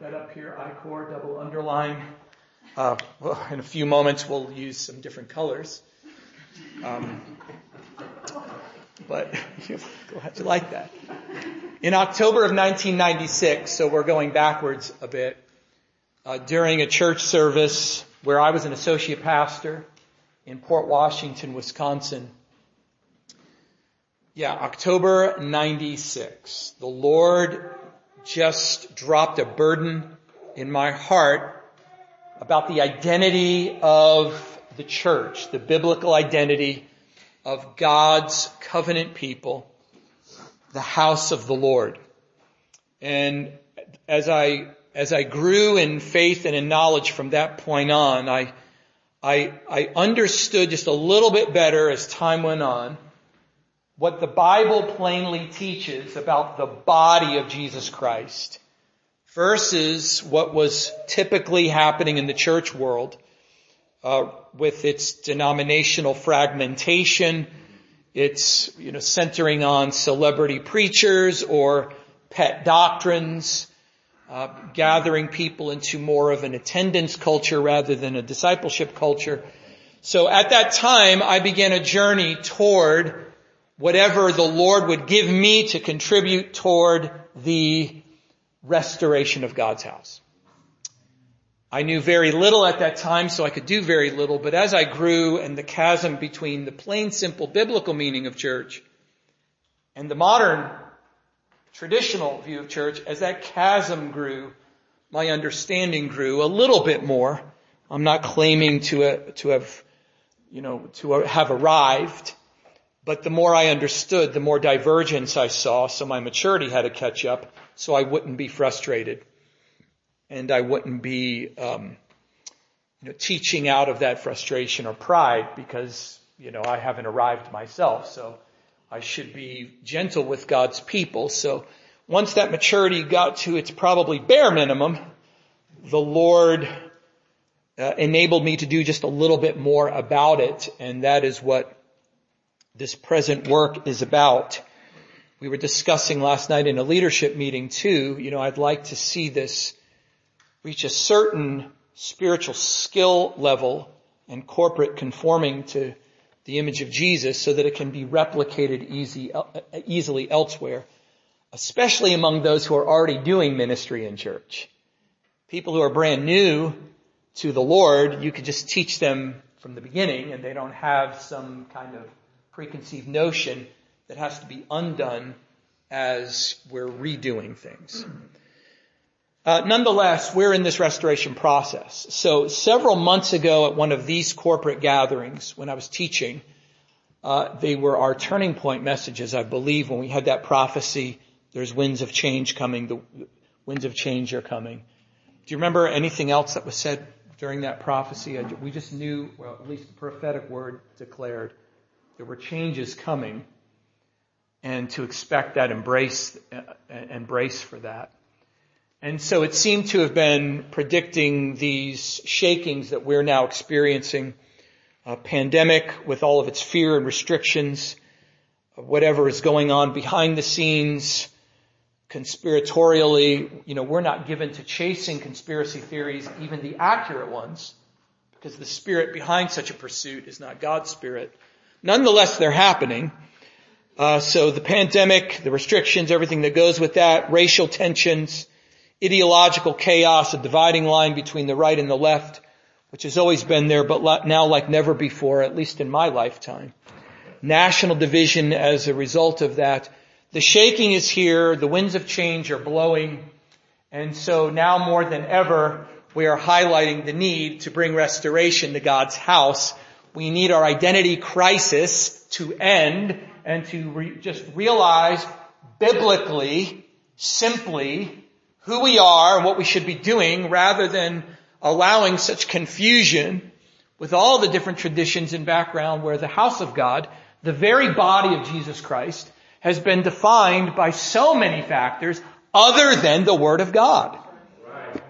that up here, ICOR, double underline. Uh, well, in a few moments we'll use some different colors. Um, but glad you like that. In October of 1996, so we're going backwards a bit, uh, during a church service where I was an associate pastor in Port Washington, Wisconsin. Yeah, October 96. The Lord just dropped a burden in my heart about the identity of the church, the biblical identity of God's covenant people the house of the Lord. And as I, as I grew in faith and in knowledge from that point on, I, I, I understood just a little bit better as time went on what the Bible plainly teaches about the body of Jesus Christ versus what was typically happening in the church world uh, with its denominational fragmentation it's, you know, centering on celebrity preachers or pet doctrines, uh, gathering people into more of an attendance culture rather than a discipleship culture. So at that time, I began a journey toward whatever the Lord would give me to contribute toward the restoration of God's house. I knew very little at that time, so I could do very little, but as I grew and the chasm between the plain, simple biblical meaning of church and the modern traditional view of church, as that chasm grew, my understanding grew a little bit more. I'm not claiming to, uh, to have, you know, to have arrived, but the more I understood, the more divergence I saw, so my maturity had to catch up so I wouldn't be frustrated and I wouldn't be, um, you know, teaching out of that frustration or pride because, you know, I haven't arrived myself. So I should be gentle with God's people. So once that maturity got to its probably bare minimum, the Lord uh, enabled me to do just a little bit more about it. And that is what this present work is about. We were discussing last night in a leadership meeting too, you know, I'd like to see this reach a certain spiritual skill level and corporate conforming to the image of Jesus so that it can be replicated easy, easily elsewhere, especially among those who are already doing ministry in church. People who are brand new to the Lord, you could just teach them from the beginning and they don't have some kind of preconceived notion that has to be undone as we're redoing things. Uh, nonetheless, we're in this restoration process. So several months ago at one of these corporate gatherings, when I was teaching, uh, they were our turning point messages, I believe, when we had that prophecy, there's winds of change coming, the winds of change are coming. Do you remember anything else that was said during that prophecy? We just knew, well, at least the prophetic word declared, there were changes coming, and to expect that embrace, embrace for that. And so it seemed to have been predicting these shakings that we're now experiencing. A pandemic with all of its fear and restrictions, whatever is going on behind the scenes, conspiratorially, you know, we're not given to chasing conspiracy theories, even the accurate ones, because the spirit behind such a pursuit is not God's spirit. Nonetheless, they're happening. Uh, so the pandemic, the restrictions, everything that goes with that, racial tensions, ideological chaos, a dividing line between the right and the left, which has always been there, but now like never before, at least in my lifetime. National division as a result of that. The shaking is here, the winds of change are blowing, and so now more than ever, we are highlighting the need to bring restoration to God's house. We need our identity crisis to end and to re- just realize biblically, simply, who we are and what we should be doing rather than allowing such confusion with all the different traditions and background where the house of God, the very body of Jesus Christ, has been defined by so many factors other than the Word of God.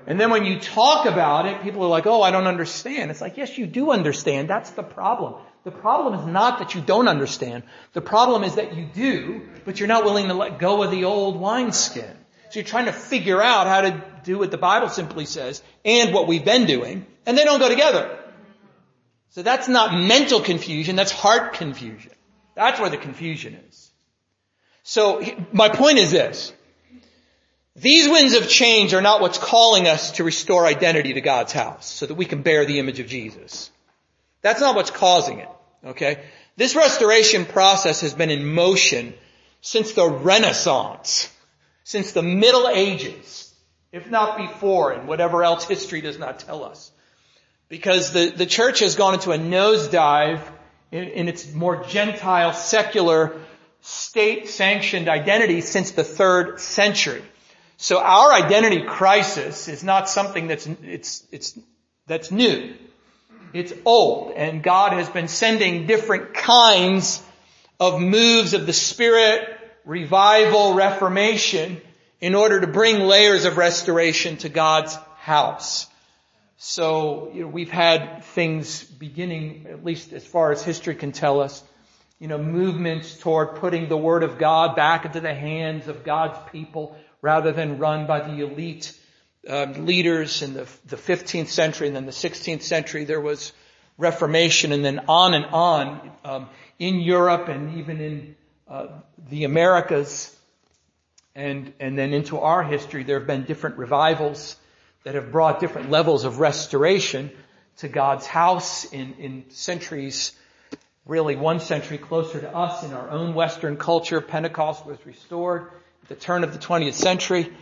And then when you talk about it, people are like, oh, I don't understand. It's like, yes, you do understand. That's the problem. The problem is not that you don't understand. The problem is that you do, but you're not willing to let go of the old wineskin. So you're trying to figure out how to do what the Bible simply says and what we've been doing, and they don't go together. So that's not mental confusion, that's heart confusion. That's where the confusion is. So my point is this. These winds of change are not what's calling us to restore identity to God's house so that we can bear the image of Jesus. That's not what's causing it. Okay? This restoration process has been in motion since the Renaissance, since the Middle Ages, if not before, and whatever else history does not tell us. Because the, the church has gone into a nosedive in, in its more Gentile, secular, state-sanctioned identity since the third century. So our identity crisis is not something that's, it's, it's, that's new. It's old and God has been sending different kinds of moves of the Spirit, revival, reformation in order to bring layers of restoration to God's house. So, you know, we've had things beginning, at least as far as history can tell us, you know, movements toward putting the Word of God back into the hands of God's people rather than run by the elite um, leaders in the, the 15th century and then the 16th century. There was Reformation and then on and on um, in Europe and even in uh, the Americas and and then into our history. There have been different revivals that have brought different levels of restoration to God's house in in centuries. Really, one century closer to us in our own Western culture, Pentecost was restored the turn of the 20th century.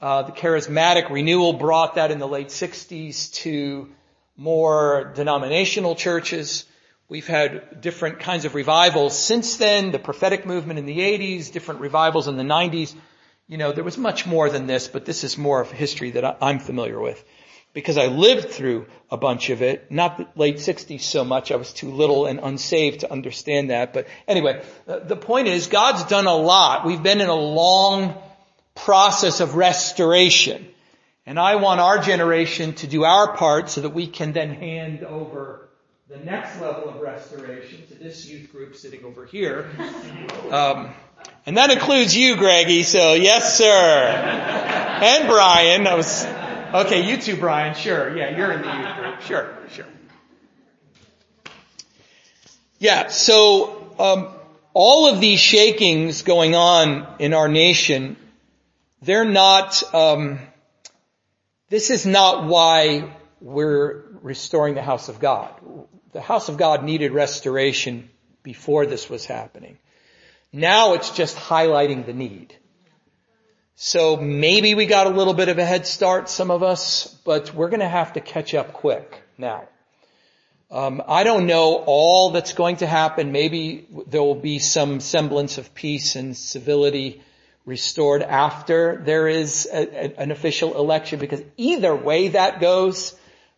Uh, the charismatic renewal brought that in the late 60s to more denominational churches. We've had different kinds of revivals since then, the prophetic movement in the 80s, different revivals in the 90s. You know, there was much more than this, but this is more of history that I'm familiar with. Because I lived through a bunch of it, not the late 60s so much, I was too little and unsaved to understand that. But anyway, the point is God's done a lot. We've been in a long process of restoration. And I want our generation to do our part so that we can then hand over the next level of restoration to this youth group sitting over here. Um, and that includes you, Greggy, so yes, sir. And Brian. I was, okay, you too, Brian. Sure. Yeah, you're in the youth group. Sure, sure. Yeah, so, um, all of these shakings going on in our nation they're not, um, this is not why we're restoring the house of God. The house of God needed restoration before this was happening. Now it's just highlighting the need. So maybe we got a little bit of a head start, some of us, but we're going to have to catch up quick now. Um, I don't know all that's going to happen. Maybe there will be some semblance of peace and civility restored after there is a, a, an official election because either way that goes,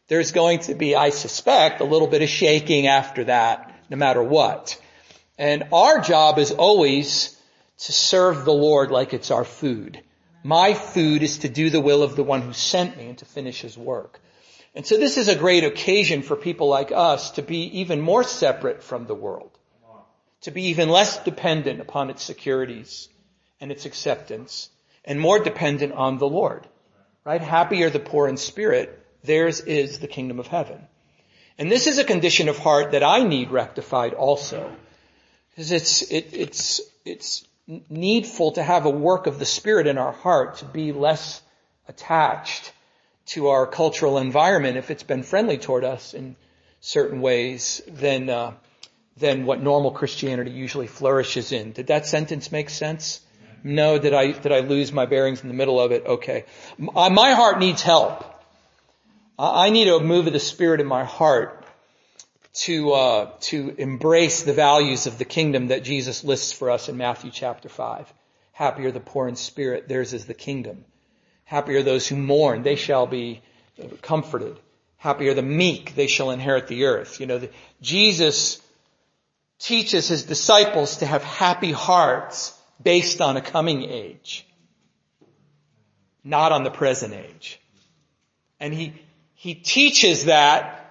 there's going to be, I suspect, a little bit of shaking after that, no matter what. And our job is always to serve the Lord like it's our food. My food is to do the will of the one who sent me and to finish his work. And so this is a great occasion for people like us to be even more separate from the world, to be even less dependent upon its securities, and its acceptance and more dependent on the Lord. Right? Happy are the poor in spirit. Theirs is the kingdom of heaven. And this is a condition of heart that I need rectified also. Because it's, it, it's, it's needful to have a work of the Spirit in our heart to be less attached to our cultural environment if it's been friendly toward us in certain ways than, uh, than what normal Christianity usually flourishes in. Did that sentence make sense? No, did I, did I lose my bearings in the middle of it? Okay. My heart needs help. I need a move of the Spirit in my heart to, uh, to embrace the values of the kingdom that Jesus lists for us in Matthew chapter 5. Happy are the poor in spirit, theirs is the kingdom. Happy are those who mourn, they shall be comforted. Happy are the meek, they shall inherit the earth. You know, the, Jesus teaches his disciples to have happy hearts based on a coming age, not on the present age. And he, he teaches that,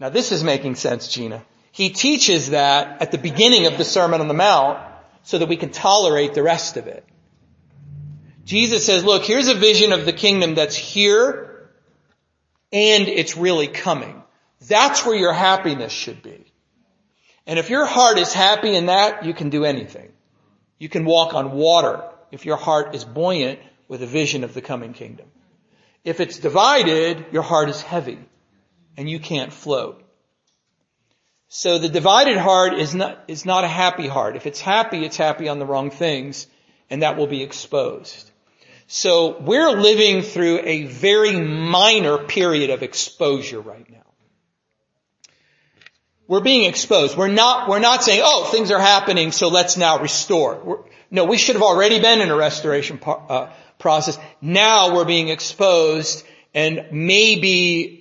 now this is making sense, Gina. He teaches that at the beginning of the Sermon on the Mount so that we can tolerate the rest of it. Jesus says, look, here's a vision of the kingdom that's here and it's really coming. That's where your happiness should be. And if your heart is happy in that, you can do anything. You can walk on water if your heart is buoyant with a vision of the coming kingdom. If it's divided, your heart is heavy and you can't float. So the divided heart is not, is not a happy heart. If it's happy, it's happy on the wrong things and that will be exposed. So we're living through a very minor period of exposure right now. We're being exposed. We're not, we're not saying, oh, things are happening, so let's now restore. We're, no, we should have already been in a restoration uh, process. Now we're being exposed and maybe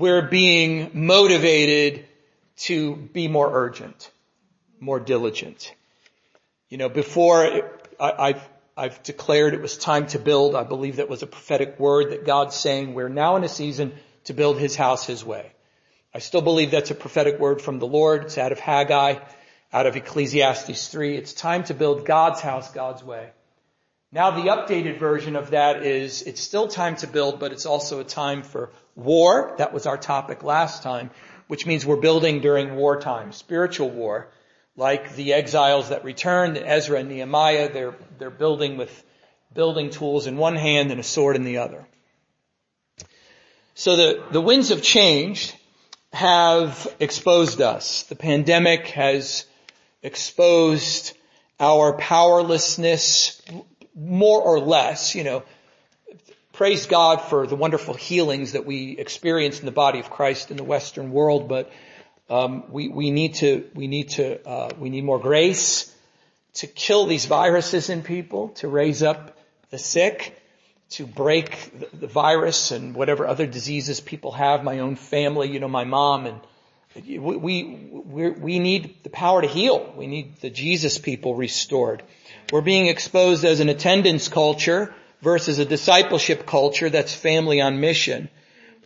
we're being motivated to be more urgent, more diligent. You know, before I, have I've declared it was time to build. I believe that was a prophetic word that God's saying we're now in a season to build his house his way. I still believe that's a prophetic word from the Lord. It's out of Haggai, out of Ecclesiastes 3. It's time to build God's house God's way. Now the updated version of that is it's still time to build, but it's also a time for war. That was our topic last time, which means we're building during wartime, spiritual war, like the exiles that returned, Ezra and Nehemiah, they're, they're building with building tools in one hand and a sword in the other. So the, the winds of change have exposed us. The pandemic has exposed our powerlessness more or less, you know, praise God for the wonderful healings that we experience in the body of Christ in the Western world, but um, we, we need to we need to uh, we need more grace to kill these viruses in people, to raise up the sick, to break the, the virus and whatever other diseases people have. My own family, you know, my mom and we, we, we need the power to heal. We need the Jesus people restored. We're being exposed as an attendance culture versus a discipleship culture that's family on mission.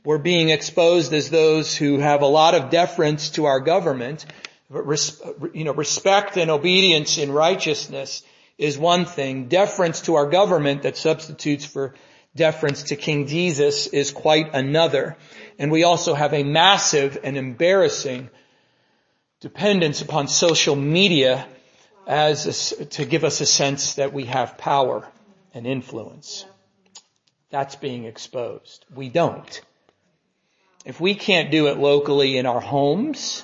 We're being exposed as those who have a lot of deference to our government. You know, respect and obedience in righteousness is one thing. Deference to our government that substitutes for deference to King Jesus is quite another. And we also have a massive and embarrassing dependence upon social media as a, to give us a sense that we have power and influence. That's being exposed. We don't. If we can't do it locally in our homes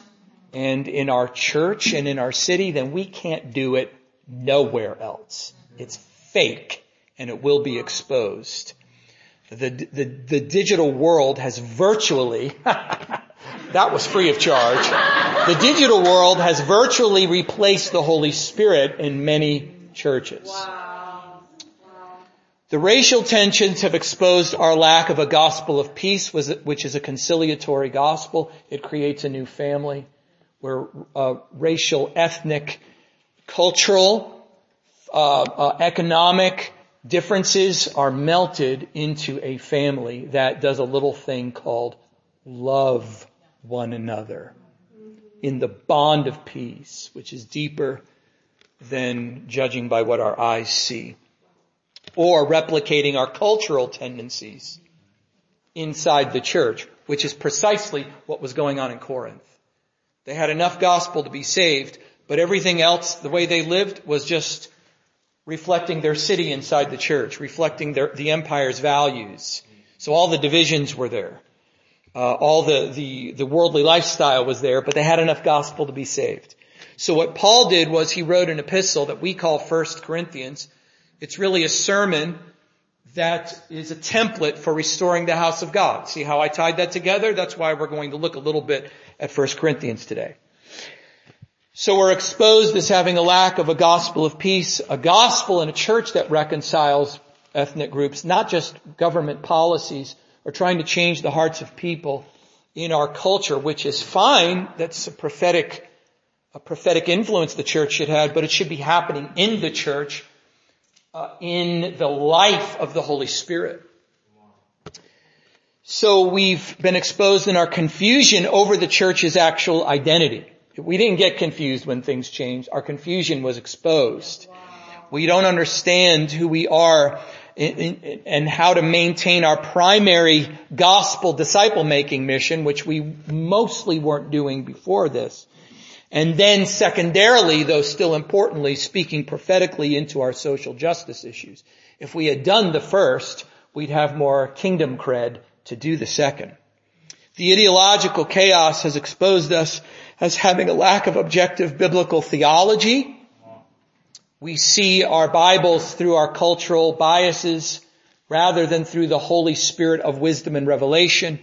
and in our church and in our city, then we can't do it nowhere else. It's fake and it will be exposed. The, the, the digital world has virtually, that was free of charge. The digital world has virtually replaced the Holy Spirit in many churches. Wow. The racial tensions have exposed our lack of a gospel of peace, which is a conciliatory gospel. It creates a new family where uh, racial, ethnic, cultural, uh, uh, economic differences are melted into a family that does a little thing called love one another in the bond of peace, which is deeper than judging by what our eyes see or replicating our cultural tendencies inside the church, which is precisely what was going on in Corinth. They had enough gospel to be saved, but everything else, the way they lived, was just reflecting their city inside the church, reflecting their, the empire's values. So all the divisions were there. Uh, all the, the, the worldly lifestyle was there, but they had enough gospel to be saved. So what Paul did was he wrote an epistle that we call First Corinthians, it's really a sermon that is a template for restoring the house of God. See how I tied that together? That's why we're going to look a little bit at 1 Corinthians today. So we're exposed as having a lack of a gospel of peace, a gospel and a church that reconciles ethnic groups, not just government policies or trying to change the hearts of people in our culture, which is fine. That's a prophetic, a prophetic influence the church should have, but it should be happening in the church uh, in the life of the Holy Spirit. So we've been exposed in our confusion over the church's actual identity. We didn't get confused when things changed. Our confusion was exposed. We don't understand who we are and how to maintain our primary gospel disciple making mission, which we mostly weren't doing before this. And then secondarily, though still importantly, speaking prophetically into our social justice issues. If we had done the first, we'd have more kingdom cred to do the second. The ideological chaos has exposed us as having a lack of objective biblical theology. We see our Bibles through our cultural biases rather than through the Holy Spirit of wisdom and revelation,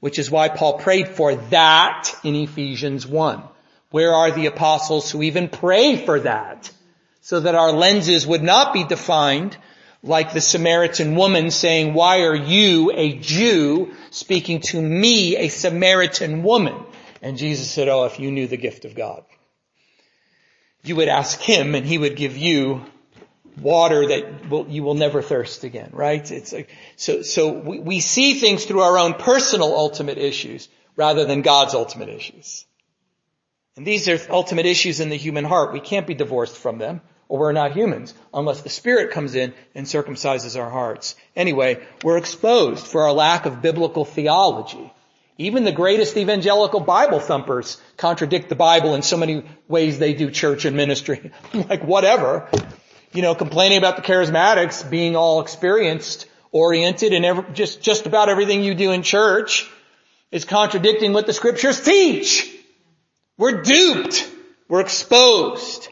which is why Paul prayed for that in Ephesians 1. Where are the apostles who even pray for that? So that our lenses would not be defined like the Samaritan woman saying, why are you, a Jew, speaking to me, a Samaritan woman? And Jesus said, oh, if you knew the gift of God, you would ask him and he would give you water that will, you will never thirst again, right? It's like, so, so we, we see things through our own personal ultimate issues rather than God's ultimate issues. And these are ultimate issues in the human heart. We can't be divorced from them, or we're not humans, unless the Spirit comes in and circumcises our hearts. Anyway, we're exposed for our lack of biblical theology. Even the greatest evangelical Bible thumpers contradict the Bible in so many ways they do church and ministry. like whatever. You know, complaining about the charismatics being all experienced, oriented, and just, just about everything you do in church is contradicting what the scriptures teach. We're duped. We're exposed.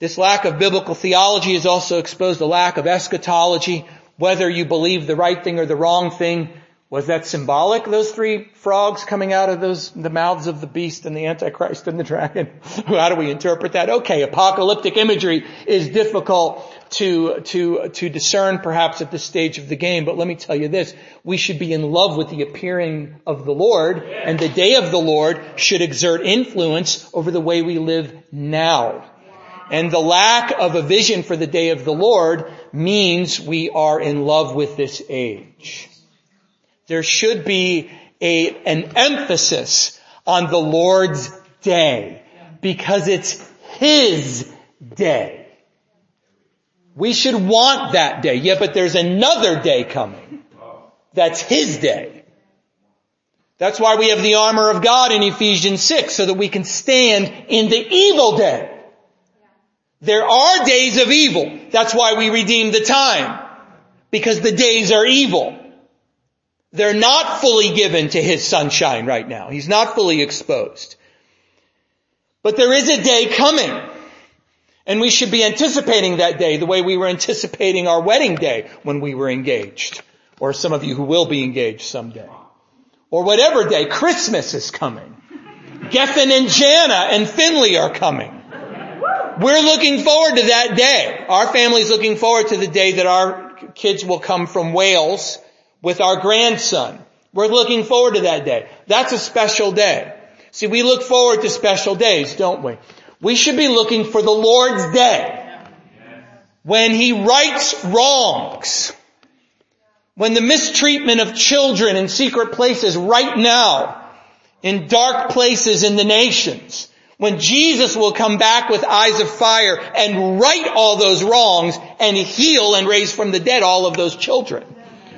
This lack of biblical theology has also exposed a lack of eschatology, whether you believe the right thing or the wrong thing. Was that symbolic, those three frogs coming out of those, the mouths of the beast and the Antichrist and the dragon? How do we interpret that? Okay, apocalyptic imagery is difficult to, to, to discern perhaps at this stage of the game, but let me tell you this. We should be in love with the appearing of the Lord, and the day of the Lord should exert influence over the way we live now. And the lack of a vision for the day of the Lord means we are in love with this age. There should be a, an emphasis on the Lord's day because it's His day. We should want that day. Yeah, but there's another day coming. That's His day. That's why we have the armor of God in Ephesians 6 so that we can stand in the evil day. There are days of evil. That's why we redeem the time. Because the days are evil. They're not fully given to His sunshine right now. He's not fully exposed. But there is a day coming and we should be anticipating that day the way we were anticipating our wedding day when we were engaged. Or some of you who will be engaged someday. Or whatever day, Christmas is coming. Gethin and Jana and Finley are coming. We're looking forward to that day. Our family's looking forward to the day that our kids will come from Wales with our grandson. We're looking forward to that day. That's a special day. See, we look forward to special days, don't we? We should be looking for the Lord's day. When He rights wrongs. When the mistreatment of children in secret places right now, in dark places in the nations, when Jesus will come back with eyes of fire and right all those wrongs and heal and raise from the dead all of those children.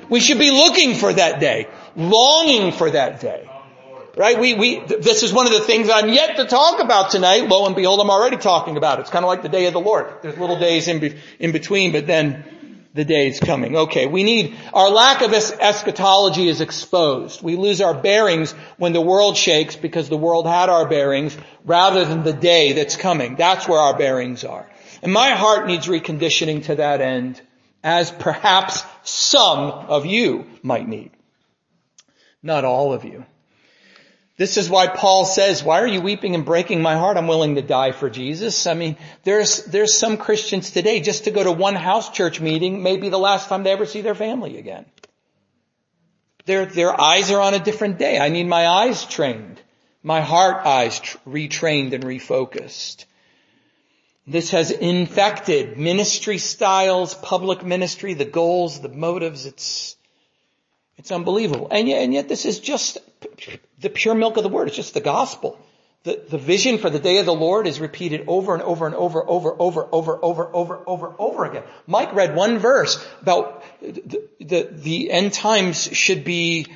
We should be looking for that day, longing for that day. Right? We, we, this is one of the things I'm yet to talk about tonight. Lo and behold, I'm already talking about it. It's kind of like the day of the Lord. There's little days in, be, in between, but then the day is coming. Okay, we need, our lack of eschatology is exposed. We lose our bearings when the world shakes because the world had our bearings rather than the day that's coming. That's where our bearings are. And my heart needs reconditioning to that end, as perhaps some of you might need. Not all of you. This is why Paul says, why are you weeping and breaking my heart? I'm willing to die for Jesus. I mean, there's, there's some Christians today just to go to one house church meeting may be the last time they ever see their family again. Their, their eyes are on a different day. I need my eyes trained. My heart eyes tr- retrained and refocused. This has infected ministry styles, public ministry, the goals, the motives. It's, it's unbelievable. And yet, and yet this is just the pure milk of the word. It's just the gospel. The, the vision for the day of the Lord is repeated over and over and over, over, over, over, over, over, over, over again. Mike read one verse about the, the, the end times should be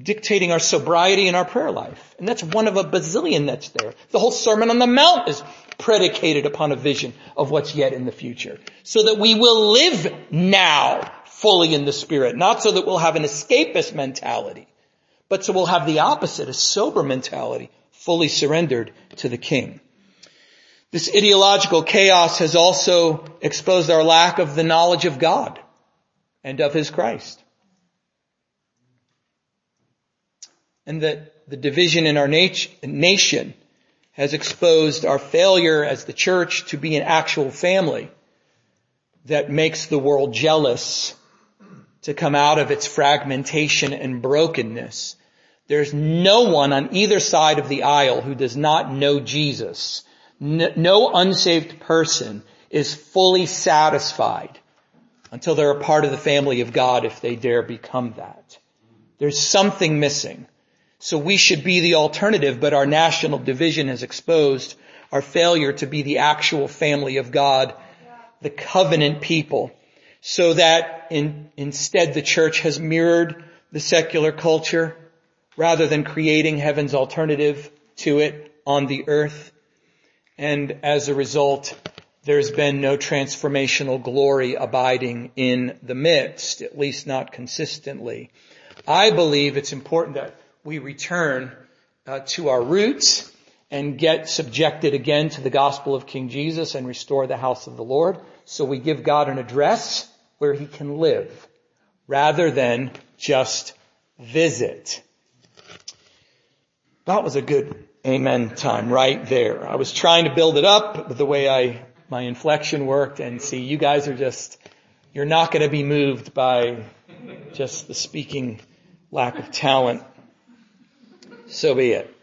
dictating our sobriety in our prayer life. And that's one of a bazillion that's there. The whole Sermon on the Mount is predicated upon a vision of what's yet in the future. So that we will live now fully in the Spirit. Not so that we'll have an escapist mentality, but so we'll have the opposite, a sober mentality fully surrendered to the king. This ideological chaos has also exposed our lack of the knowledge of God and of his Christ. And that the division in our nation has exposed our failure as the church to be an actual family that makes the world jealous to come out of its fragmentation and brokenness there's no one on either side of the aisle who does not know Jesus. No unsaved person is fully satisfied until they're a part of the family of God if they dare become that. There's something missing. So we should be the alternative, but our national division has exposed our failure to be the actual family of God, the covenant people, so that in, instead the church has mirrored the secular culture rather than creating heaven's alternative to it on the earth. And as a result, there's been no transformational glory abiding in the midst, at least not consistently. I believe it's important that we return uh, to our roots and get subjected again to the gospel of King Jesus and restore the house of the Lord. So we give God an address where he can live rather than just visit. That was a good amen time right there. I was trying to build it up with the way I, my inflection worked and see you guys are just, you're not going to be moved by just the speaking lack of talent. So be it.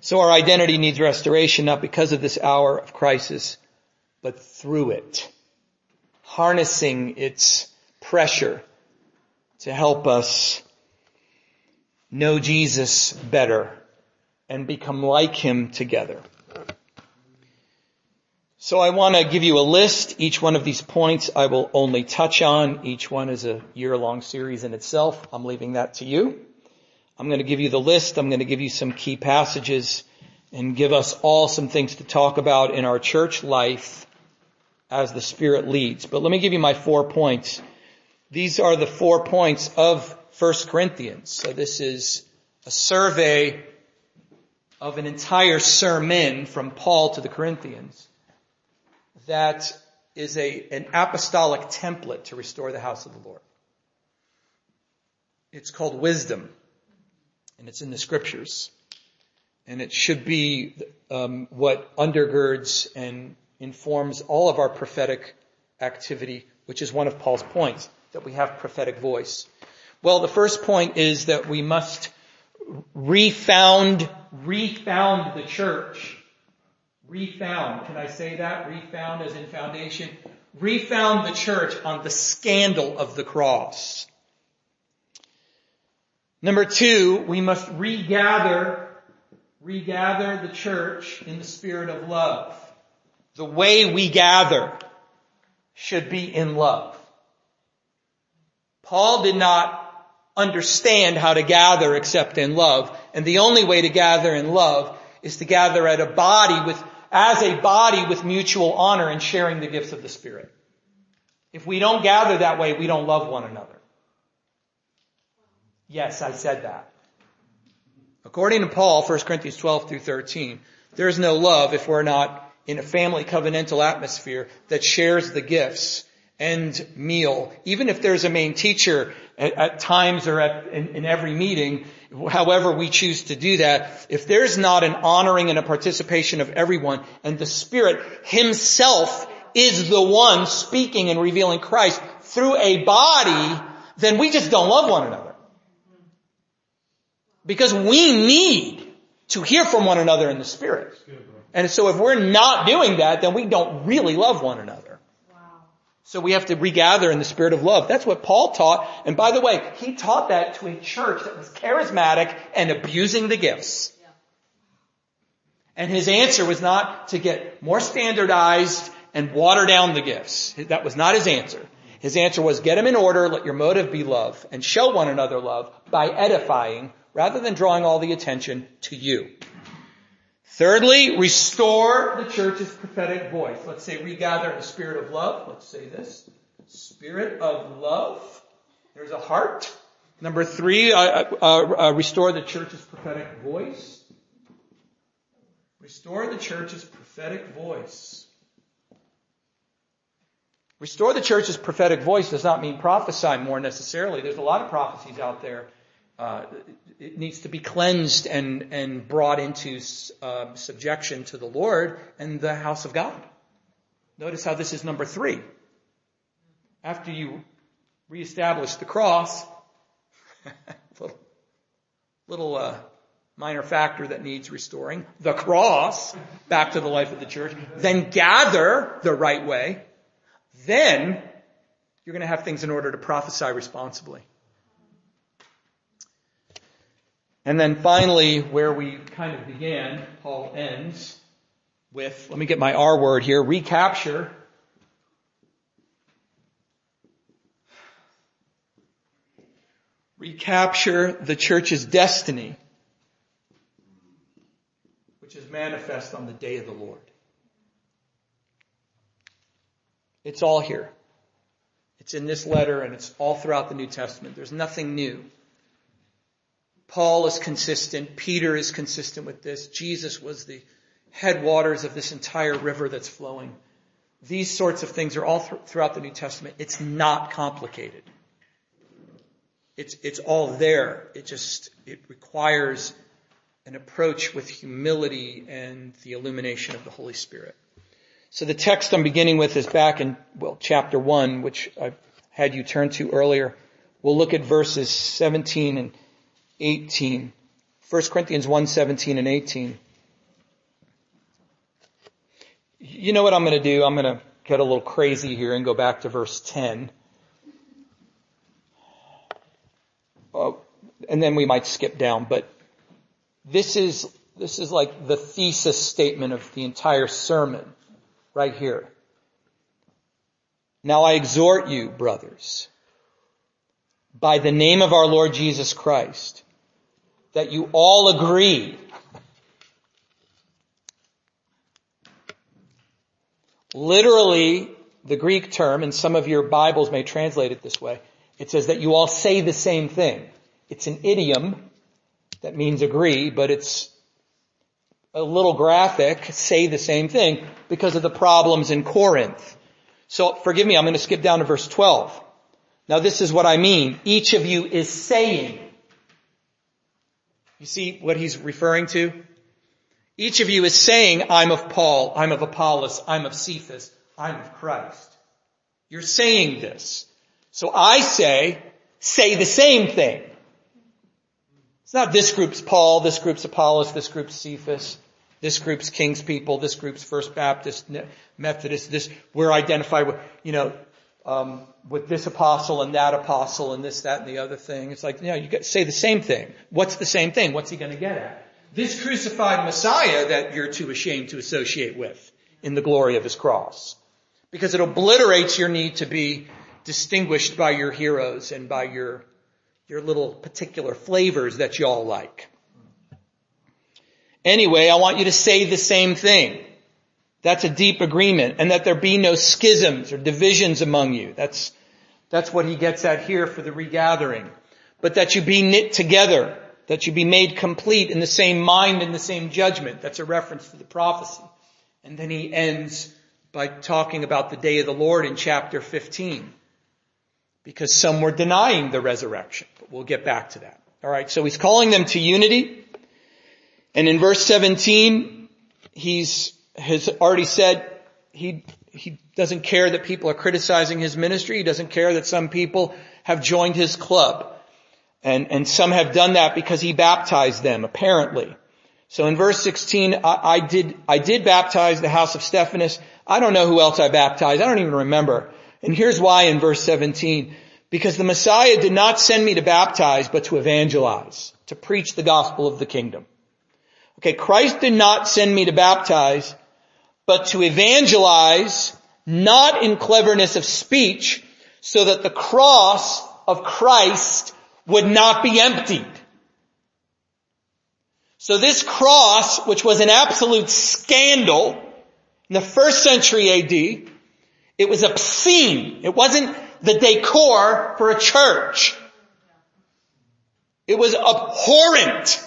So our identity needs restoration not because of this hour of crisis, but through it. Harnessing its pressure to help us know Jesus better and become like him together. So I want to give you a list. Each one of these points I will only touch on. Each one is a year-long series in itself. I'm leaving that to you. I'm going to give you the list. I'm going to give you some key passages and give us all some things to talk about in our church life as the Spirit leads. But let me give you my four points. These are the four points of 1 Corinthians. So this is a survey of an entire sermon from Paul to the Corinthians that is a, an apostolic template to restore the house of the Lord. It's called wisdom and it's in the scriptures and it should be um, what undergirds and informs all of our prophetic activity, which is one of Paul's points, that we have prophetic voice. Well, the first point is that we must refound, refound the church. Refound. Can I say that? Refound as in foundation. Refound the church on the scandal of the cross. Number two, we must regather, regather the church in the spirit of love. The way we gather should be in love. Paul did not understand how to gather except in love. And the only way to gather in love is to gather at a body with, as a body with mutual honor and sharing the gifts of the Spirit. If we don't gather that way, we don't love one another. Yes, I said that. According to Paul, 1 Corinthians 12 through 13, there is no love if we're not in a family covenantal atmosphere that shares the gifts and meal. Even if there's a main teacher at, at times or at, in, in every meeting, however we choose to do that, if there's not an honoring and a participation of everyone and the Spirit Himself is the one speaking and revealing Christ through a body, then we just don't love one another. Because we need to hear from one another in the Spirit. And so if we're not doing that, then we don't really love one another. So we have to regather in the spirit of love. That's what Paul taught. And by the way, he taught that to a church that was charismatic and abusing the gifts. And his answer was not to get more standardized and water down the gifts. That was not his answer. His answer was get them in order, let your motive be love, and show one another love by edifying rather than drawing all the attention to you. Thirdly, restore the church's prophetic voice. Let's say regather in the spirit of love. Let's say this. Spirit of love. There's a heart. Number three, uh, uh, uh, restore the church's prophetic voice. Restore the church's prophetic voice. Restore the church's prophetic voice does not mean prophesy more necessarily. There's a lot of prophecies out there. Uh, it needs to be cleansed and, and brought into uh, subjection to the Lord and the house of God. Notice how this is number three. After you reestablish the cross, little, little uh, minor factor that needs restoring, the cross back to the life of the church, then gather the right way, then you're going to have things in order to prophesy responsibly. And then finally, where we kind of began, Paul ends with, let me get my R word here, recapture. Recapture the church's destiny, which is manifest on the day of the Lord. It's all here. It's in this letter and it's all throughout the New Testament. There's nothing new. Paul is consistent. Peter is consistent with this. Jesus was the headwaters of this entire river that's flowing. These sorts of things are all th- throughout the New Testament. It's not complicated. It's, it's all there. It just, it requires an approach with humility and the illumination of the Holy Spirit. So the text I'm beginning with is back in, well, chapter 1, which I had you turn to earlier. We'll look at verses 17 and 18. 1 Corinthians 1, 17 and 18. You know what I'm going to do? I'm going to get a little crazy here and go back to verse 10. Uh, and then we might skip down, but this is, this is like the thesis statement of the entire sermon right here. Now I exhort you, brothers, by the name of our Lord Jesus Christ, that you all agree Literally, the Greek term, and some of your Bibles may translate it this way, it says that you all say the same thing. It's an idiom that means agree, but it's a little graphic, say the same thing because of the problems in Corinth. So forgive me, I'm going to skip down to verse 12. Now this is what I mean. Each of you is saying. You see what he's referring to? Each of you is saying, I'm of Paul, I'm of Apollos, I'm of Cephas, I'm of Christ. You're saying this. So I say, say the same thing. It's not this group's Paul, this group's Apollos, this group's Cephas, this group's King's people, this group's First Baptist, Methodist, this, we're identified with, you know, um, with this apostle and that apostle and this, that, and the other thing. It's like, you know, you say the same thing. What's the same thing? What's he going to get at? This crucified Messiah that you're too ashamed to associate with in the glory of his cross. Because it obliterates your need to be distinguished by your heroes and by your, your little particular flavors that y'all like. Anyway, I want you to say the same thing. That's a deep agreement and that there be no schisms or divisions among you. That's, that's what he gets at here for the regathering. But that you be knit together, that you be made complete in the same mind and the same judgment. That's a reference to the prophecy. And then he ends by talking about the day of the Lord in chapter 15. Because some were denying the resurrection. But we'll get back to that. Alright, so he's calling them to unity. And in verse 17, he's has already said he, he doesn't care that people are criticizing his ministry. He doesn't care that some people have joined his club. And, and some have done that because he baptized them, apparently. So in verse 16, I, I, did, I did baptize the house of Stephanas. I don't know who else I baptized. I don't even remember. And here's why in verse 17. Because the Messiah did not send me to baptize, but to evangelize, to preach the gospel of the kingdom. Okay, Christ did not send me to baptize, but to evangelize, not in cleverness of speech, so that the cross of Christ would not be emptied. So this cross, which was an absolute scandal in the first century AD, it was obscene. It wasn't the decor for a church. It was abhorrent.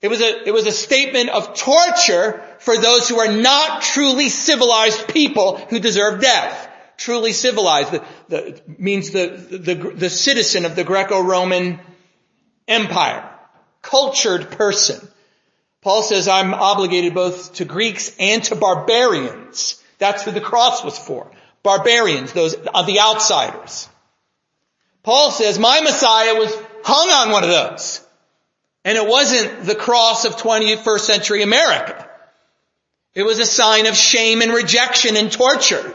It was a, it was a statement of torture for those who are not truly civilized people who deserve death. Truly civilized the, the, means the, the, the citizen of the Greco-Roman Empire. Cultured person. Paul says, I'm obligated both to Greeks and to barbarians. That's who the cross was for. Barbarians, those are the outsiders. Paul says, my Messiah was hung on one of those. And it wasn't the cross of 21st century America. It was a sign of shame and rejection and torture.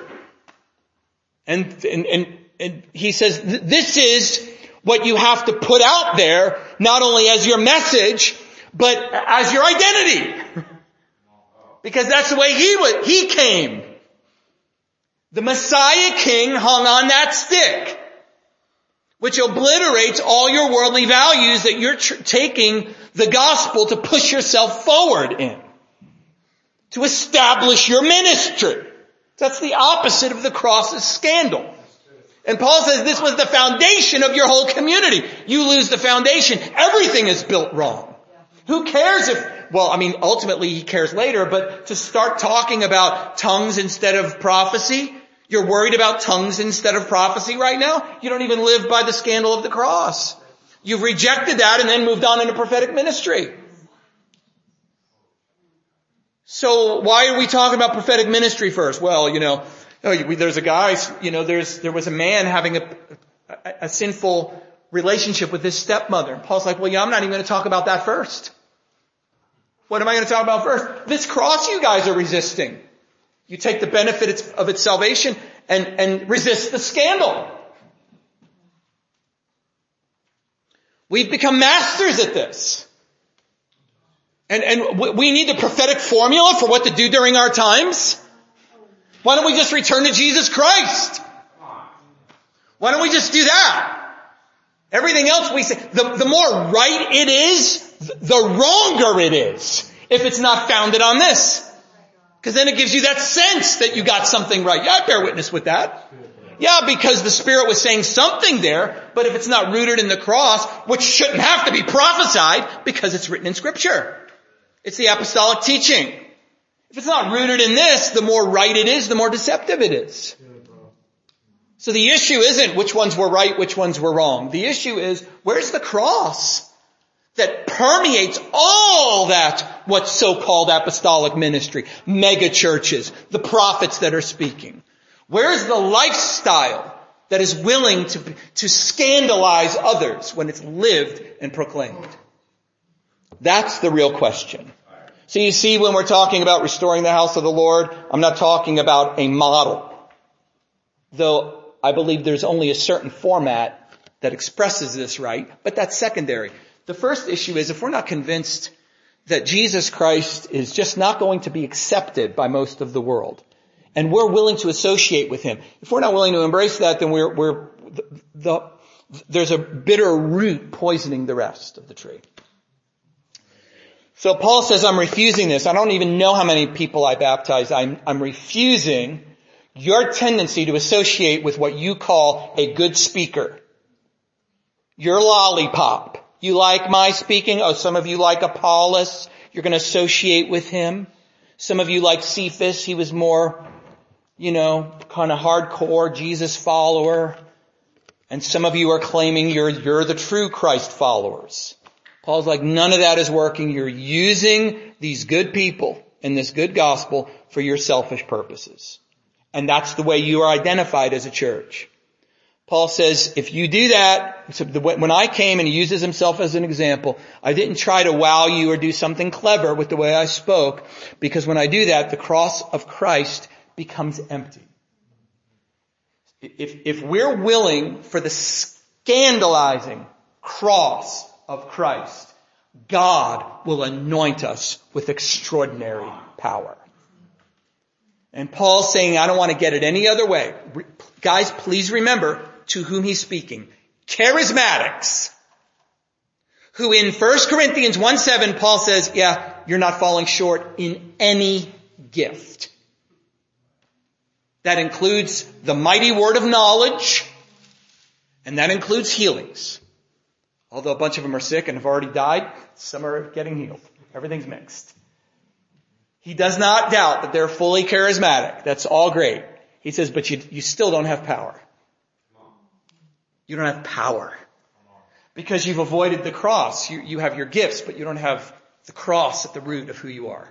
And, and, and, and he says, this is what you have to put out there, not only as your message, but as your identity. because that's the way he would, he came. The Messiah King hung on that stick, which obliterates all your worldly values that you're tr- taking the gospel to push yourself forward in, to establish your ministry. That's the opposite of the cross's scandal. And Paul says this was the foundation of your whole community. You lose the foundation, everything is built wrong. Who cares if, well, I mean, ultimately he cares later, but to start talking about tongues instead of prophecy, you're worried about tongues instead of prophecy right now? You don't even live by the scandal of the cross. You've rejected that and then moved on into prophetic ministry. So why are we talking about prophetic ministry first? Well, you know, there's a guy, you know, there's, there was a man having a, a, a sinful relationship with his stepmother. And Paul's like, well, yeah, I'm not even going to talk about that first. What am I going to talk about first? This cross you guys are resisting. You take the benefit of its salvation and, and resist the scandal. We've become masters at this. And, and we need the prophetic formula for what to do during our times. Why don't we just return to Jesus Christ? Why don't we just do that? Everything else we say, the, the more right it is, the wronger it is if it's not founded on this. Because then it gives you that sense that you got something right. Yeah, I bear witness with that. Yeah, because the Spirit was saying something there, but if it's not rooted in the cross, which shouldn't have to be prophesied because it's written in scripture. It's the apostolic teaching. If it's not rooted in this, the more right it is, the more deceptive it is. So the issue isn't which ones were right, which ones were wrong. The issue is, where's the cross? That permeates all that what's so-called apostolic ministry, mega churches, the prophets that are speaking. Where's the lifestyle that is willing to, to scandalize others when it's lived and proclaimed? That's the real question. So you see when we're talking about restoring the house of the Lord, I'm not talking about a model. Though I believe there's only a certain format that expresses this right, but that's secondary. The first issue is if we're not convinced that Jesus Christ is just not going to be accepted by most of the world, and we're willing to associate with Him, if we're not willing to embrace that, then we're, we're, the, the, there's a bitter root poisoning the rest of the tree. So Paul says, I'm refusing this. I don't even know how many people I baptized. I'm, I'm refusing your tendency to associate with what you call a good speaker. Your lollipop. You like my speaking? Oh, some of you like Apollos. You're going to associate with him. Some of you like Cephas. He was more, you know, kind of hardcore Jesus follower. And some of you are claiming you're, you're the true Christ followers. Paul's like, none of that is working. You're using these good people and this good gospel for your selfish purposes. And that's the way you are identified as a church. Paul says, if you do that, so when I came and he uses himself as an example, I didn't try to wow you or do something clever with the way I spoke, because when I do that, the cross of Christ becomes empty. If, if we're willing for the scandalizing cross of Christ, God will anoint us with extraordinary power. And Paul's saying, I don't want to get it any other way. Guys, please remember to whom he's speaking. Charismatics, who in 1 Corinthians 1 7, Paul says, yeah, you're not falling short in any gift. That includes the mighty word of knowledge, and that includes healings. Although a bunch of them are sick and have already died, some are getting healed. Everything's mixed. He does not doubt that they're fully charismatic. That's all great. He says, but you, you still don't have power. You don't have power. Because you've avoided the cross. You, you have your gifts, but you don't have the cross at the root of who you are.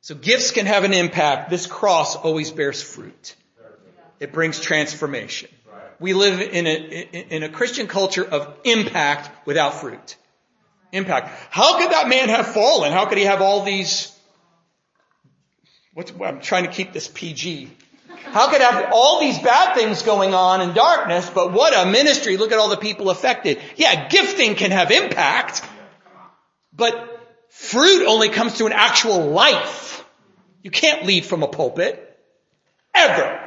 So gifts can have an impact. This cross always bears fruit. It brings transformation we live in a, in a Christian culture of impact without fruit. Impact. How could that man have fallen? How could he have all these, what's, I'm trying to keep this PG. How could I have all these bad things going on in darkness, but what a ministry. Look at all the people affected. Yeah, gifting can have impact, but fruit only comes through an actual life. You can't lead from a pulpit. Ever.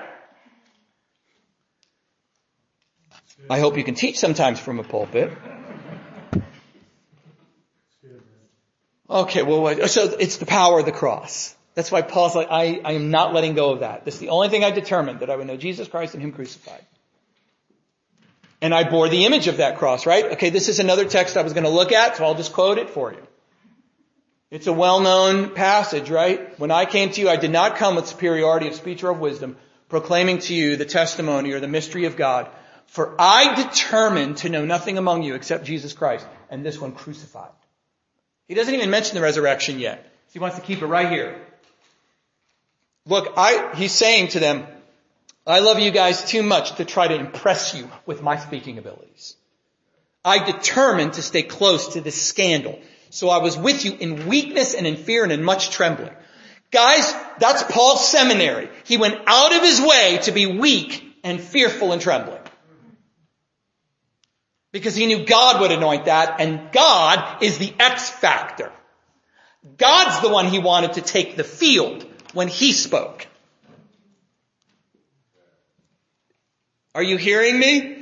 I hope you can teach sometimes from a pulpit. Okay, well, so it's the power of the cross. That's why Paul's like, I, I am not letting go of that. That's the only thing I determined, that I would know Jesus Christ and Him crucified. And I bore the image of that cross, right? Okay, this is another text I was going to look at, so I'll just quote it for you. It's a well-known passage, right? When I came to you, I did not come with superiority of speech or of wisdom, proclaiming to you the testimony or the mystery of God. For I determined to know nothing among you except Jesus Christ and this one crucified. He doesn't even mention the resurrection yet. So he wants to keep it right here. Look, I, he's saying to them, I love you guys too much to try to impress you with my speaking abilities. I determined to stay close to this scandal. So I was with you in weakness and in fear and in much trembling. Guys, that's Paul's seminary. He went out of his way to be weak and fearful and trembling because he knew God would anoint that and God is the X factor. God's the one he wanted to take the field when he spoke. Are you hearing me?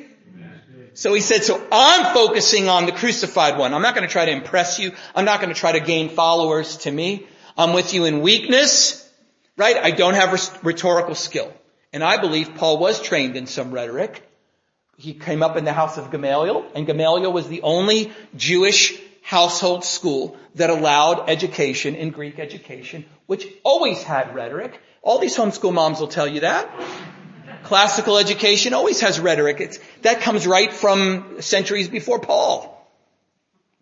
So he said, so I'm focusing on the crucified one. I'm not going to try to impress you. I'm not going to try to gain followers to me. I'm with you in weakness, right? I don't have rhetorical skill. And I believe Paul was trained in some rhetoric he came up in the house of Gamaliel, and Gamaliel was the only Jewish household school that allowed education in Greek education, which always had rhetoric. All these homeschool moms will tell you that. Classical education always has rhetoric. It's, that comes right from centuries before Paul.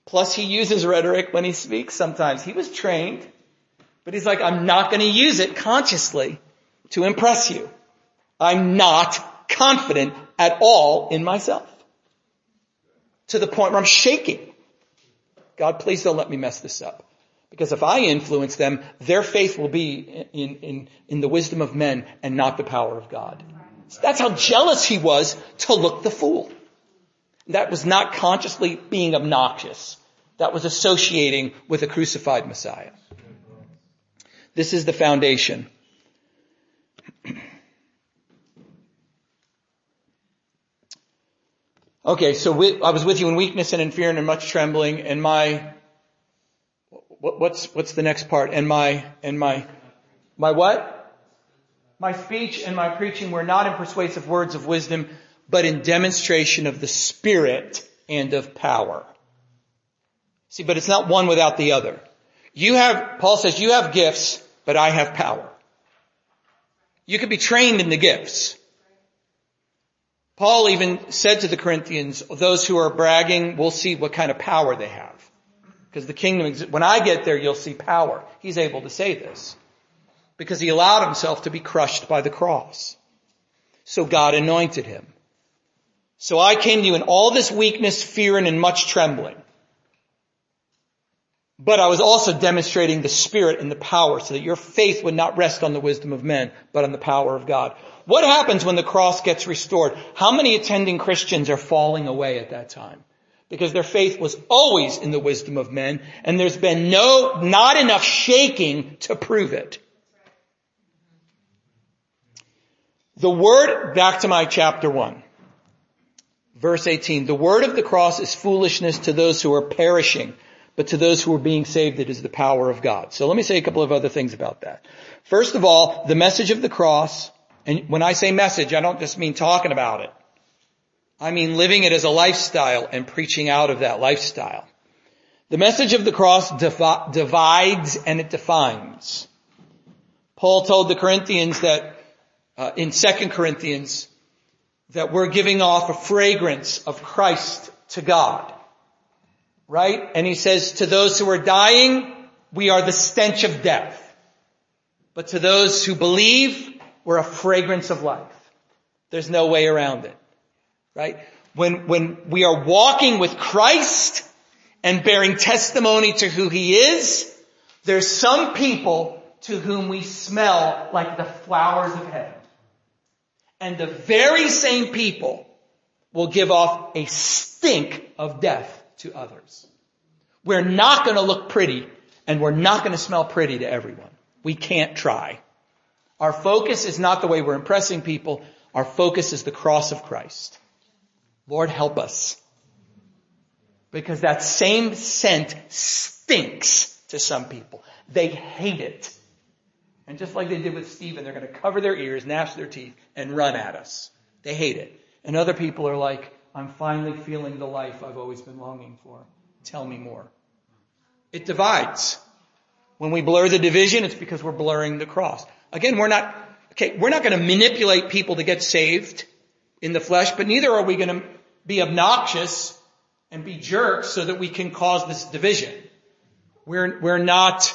Plus he uses rhetoric when he speaks sometimes. He was trained, but he's like, I'm not going to use it consciously to impress you. I'm not confident at all in myself. To the point where I'm shaking. God, please don't let me mess this up. Because if I influence them, their faith will be in, in, in the wisdom of men and not the power of God. That's how jealous he was to look the fool. That was not consciously being obnoxious. That was associating with a crucified Messiah. This is the foundation. Okay, so we, I was with you in weakness and in fear and in much trembling, and my what, what's what's the next part? And my and my my what? My speech and my preaching were not in persuasive words of wisdom, but in demonstration of the Spirit and of power. See, but it's not one without the other. You have, Paul says, you have gifts, but I have power. You could be trained in the gifts. Paul even said to the Corinthians, those who are bragging, we'll see what kind of power they have. Because the kingdom, when I get there, you'll see power. He's able to say this. Because he allowed himself to be crushed by the cross. So God anointed him. So I came to you in all this weakness, fear, and in much trembling. But I was also demonstrating the Spirit and the power so that your faith would not rest on the wisdom of men, but on the power of God. What happens when the cross gets restored? How many attending Christians are falling away at that time? because their faith was always in the wisdom of men and there's been no, not enough shaking to prove it. The word, back to my chapter one, verse 18, the word of the cross is foolishness to those who are perishing, but to those who are being saved it is the power of God. So let me say a couple of other things about that. First of all, the message of the cross, and when I say message, I don't just mean talking about it. I mean living it as a lifestyle and preaching out of that lifestyle. The message of the cross divi- divides and it defines. Paul told the Corinthians that uh, in 2 Corinthians that we're giving off a fragrance of Christ to God. Right? And he says to those who are dying, we are the stench of death. But to those who believe, we're a fragrance of life. There's no way around it. Right? When, when we are walking with Christ and bearing testimony to who he is, there's some people to whom we smell like the flowers of heaven. And the very same people will give off a stink of death to others. We're not going to look pretty and we're not going to smell pretty to everyone. We can't try. Our focus is not the way we're impressing people. Our focus is the cross of Christ. Lord help us. Because that same scent stinks to some people. They hate it. And just like they did with Stephen, they're going to cover their ears, gnash their teeth, and run at us. They hate it. And other people are like, I'm finally feeling the life I've always been longing for. Tell me more. It divides. When we blur the division, it's because we're blurring the cross. Again, we're not, okay, we're not going to manipulate people to get saved in the flesh, but neither are we going to be obnoxious and be jerks so that we can cause this division. We're, we're not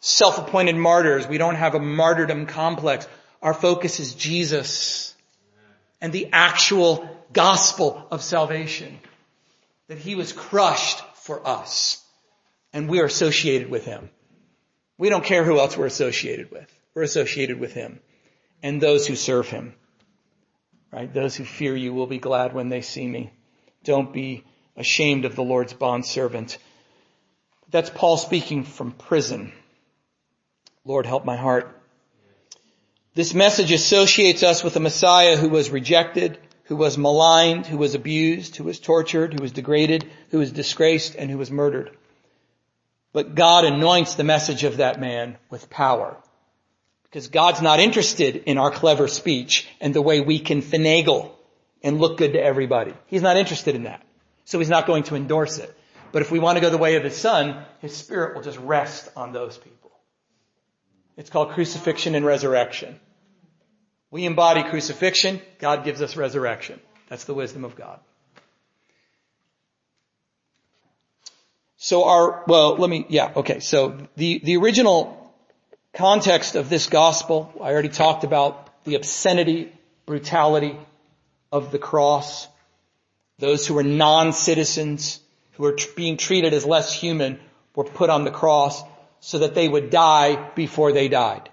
self-appointed martyrs. We don't have a martyrdom complex. Our focus is Jesus and the actual gospel of salvation. That he was crushed for us and we are associated with him. We don't care who else we're associated with. We're associated with him and those who serve him. Right? Those who fear you will be glad when they see me. Don't be ashamed of the Lord's bondservant. That's Paul speaking from prison. Lord, help my heart. This message associates us with a Messiah who was rejected, who was maligned, who was abused, who was tortured, who was degraded, who was disgraced, and who was murdered. But God anoints the message of that man with power. Because God's not interested in our clever speech and the way we can finagle and look good to everybody. He's not interested in that. So he's not going to endorse it. But if we want to go the way of his son, his spirit will just rest on those people. It's called crucifixion and resurrection. We embody crucifixion. God gives us resurrection. That's the wisdom of God. So our, well, let me, yeah, okay. So the, the original context of this gospel, I already talked about the obscenity, brutality of the cross. Those who were non-citizens, who were being treated as less human, were put on the cross so that they would die before they died.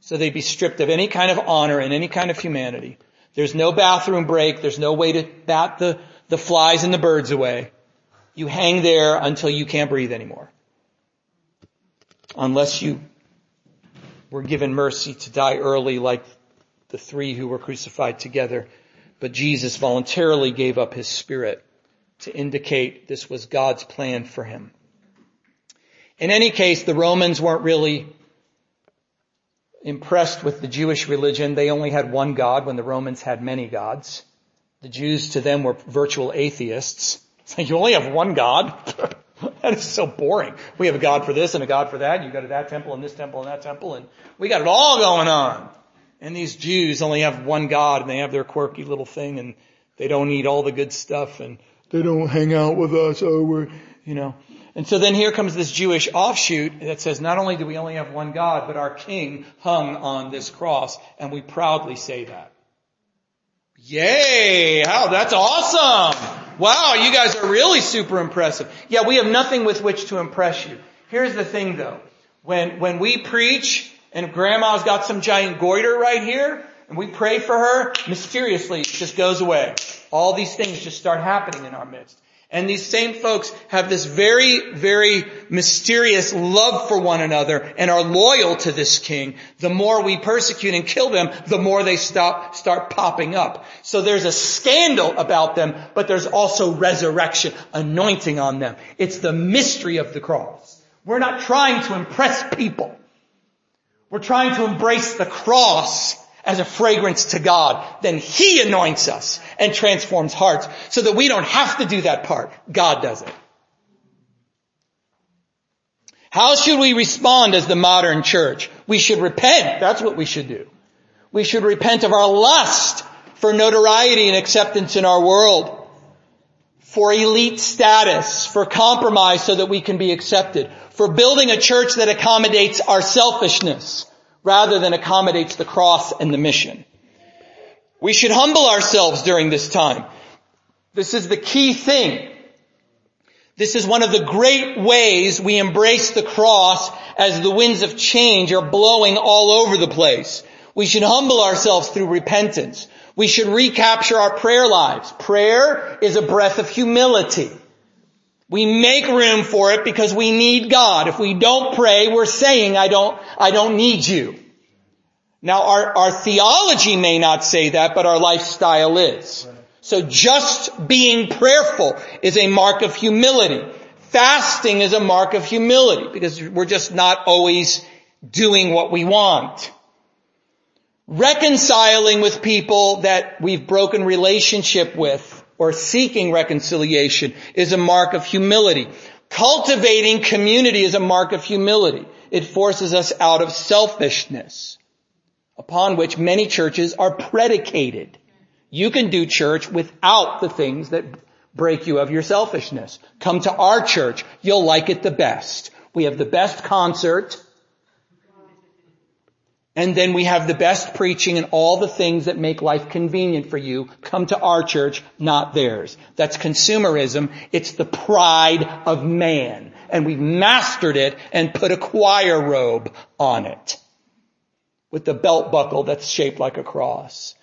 So they'd be stripped of any kind of honor and any kind of humanity. There's no bathroom break. There's no way to bat the, the flies and the birds away. You hang there until you can't breathe anymore. Unless you were given mercy to die early like the three who were crucified together. But Jesus voluntarily gave up his spirit to indicate this was God's plan for him. In any case, the Romans weren't really impressed with the Jewish religion. They only had one God when the Romans had many gods. The Jews to them were virtual atheists. It's like, you only have one God? that is so boring. We have a God for this and a God for that. You go to that temple and this temple and that temple and we got it all going on. And these Jews only have one God and they have their quirky little thing and they don't eat all the good stuff and they don't hang out with us. Oh, we're, you know. And so then here comes this Jewish offshoot that says not only do we only have one God, but our king hung on this cross, and we proudly say that. Yay! How, that's awesome! Wow, you guys are really super impressive. Yeah, we have nothing with which to impress you. Here's the thing though. When, when we preach, and grandma's got some giant goiter right here, and we pray for her, mysteriously it just goes away. All these things just start happening in our midst. And these same folks have this very, very mysterious love for one another and are loyal to this king. The more we persecute and kill them, the more they stop, start popping up. So there's a scandal about them, but there's also resurrection, anointing on them. It's the mystery of the cross. We're not trying to impress people. We're trying to embrace the cross as a fragrance to God, then He anoints us and transforms hearts so that we don't have to do that part. God does it. How should we respond as the modern church? We should repent. That's what we should do. We should repent of our lust for notoriety and acceptance in our world, for elite status, for compromise so that we can be accepted, for building a church that accommodates our selfishness, rather than accommodates the cross and the mission. We should humble ourselves during this time. This is the key thing. This is one of the great ways we embrace the cross as the winds of change are blowing all over the place. We should humble ourselves through repentance. We should recapture our prayer lives. Prayer is a breath of humility. We make room for it because we need God. If we don't pray, we're saying, I don't, I don't need you. Now our, our theology may not say that, but our lifestyle is. So just being prayerful is a mark of humility. Fasting is a mark of humility because we're just not always doing what we want. Reconciling with people that we've broken relationship with or seeking reconciliation is a mark of humility. Cultivating community is a mark of humility. It forces us out of selfishness upon which many churches are predicated. You can do church without the things that break you of your selfishness. Come to our church. You'll like it the best. We have the best concert. And then we have the best preaching and all the things that make life convenient for you come to our church, not theirs. That's consumerism. It's the pride of man. And we've mastered it and put a choir robe on it with the belt buckle that's shaped like a cross.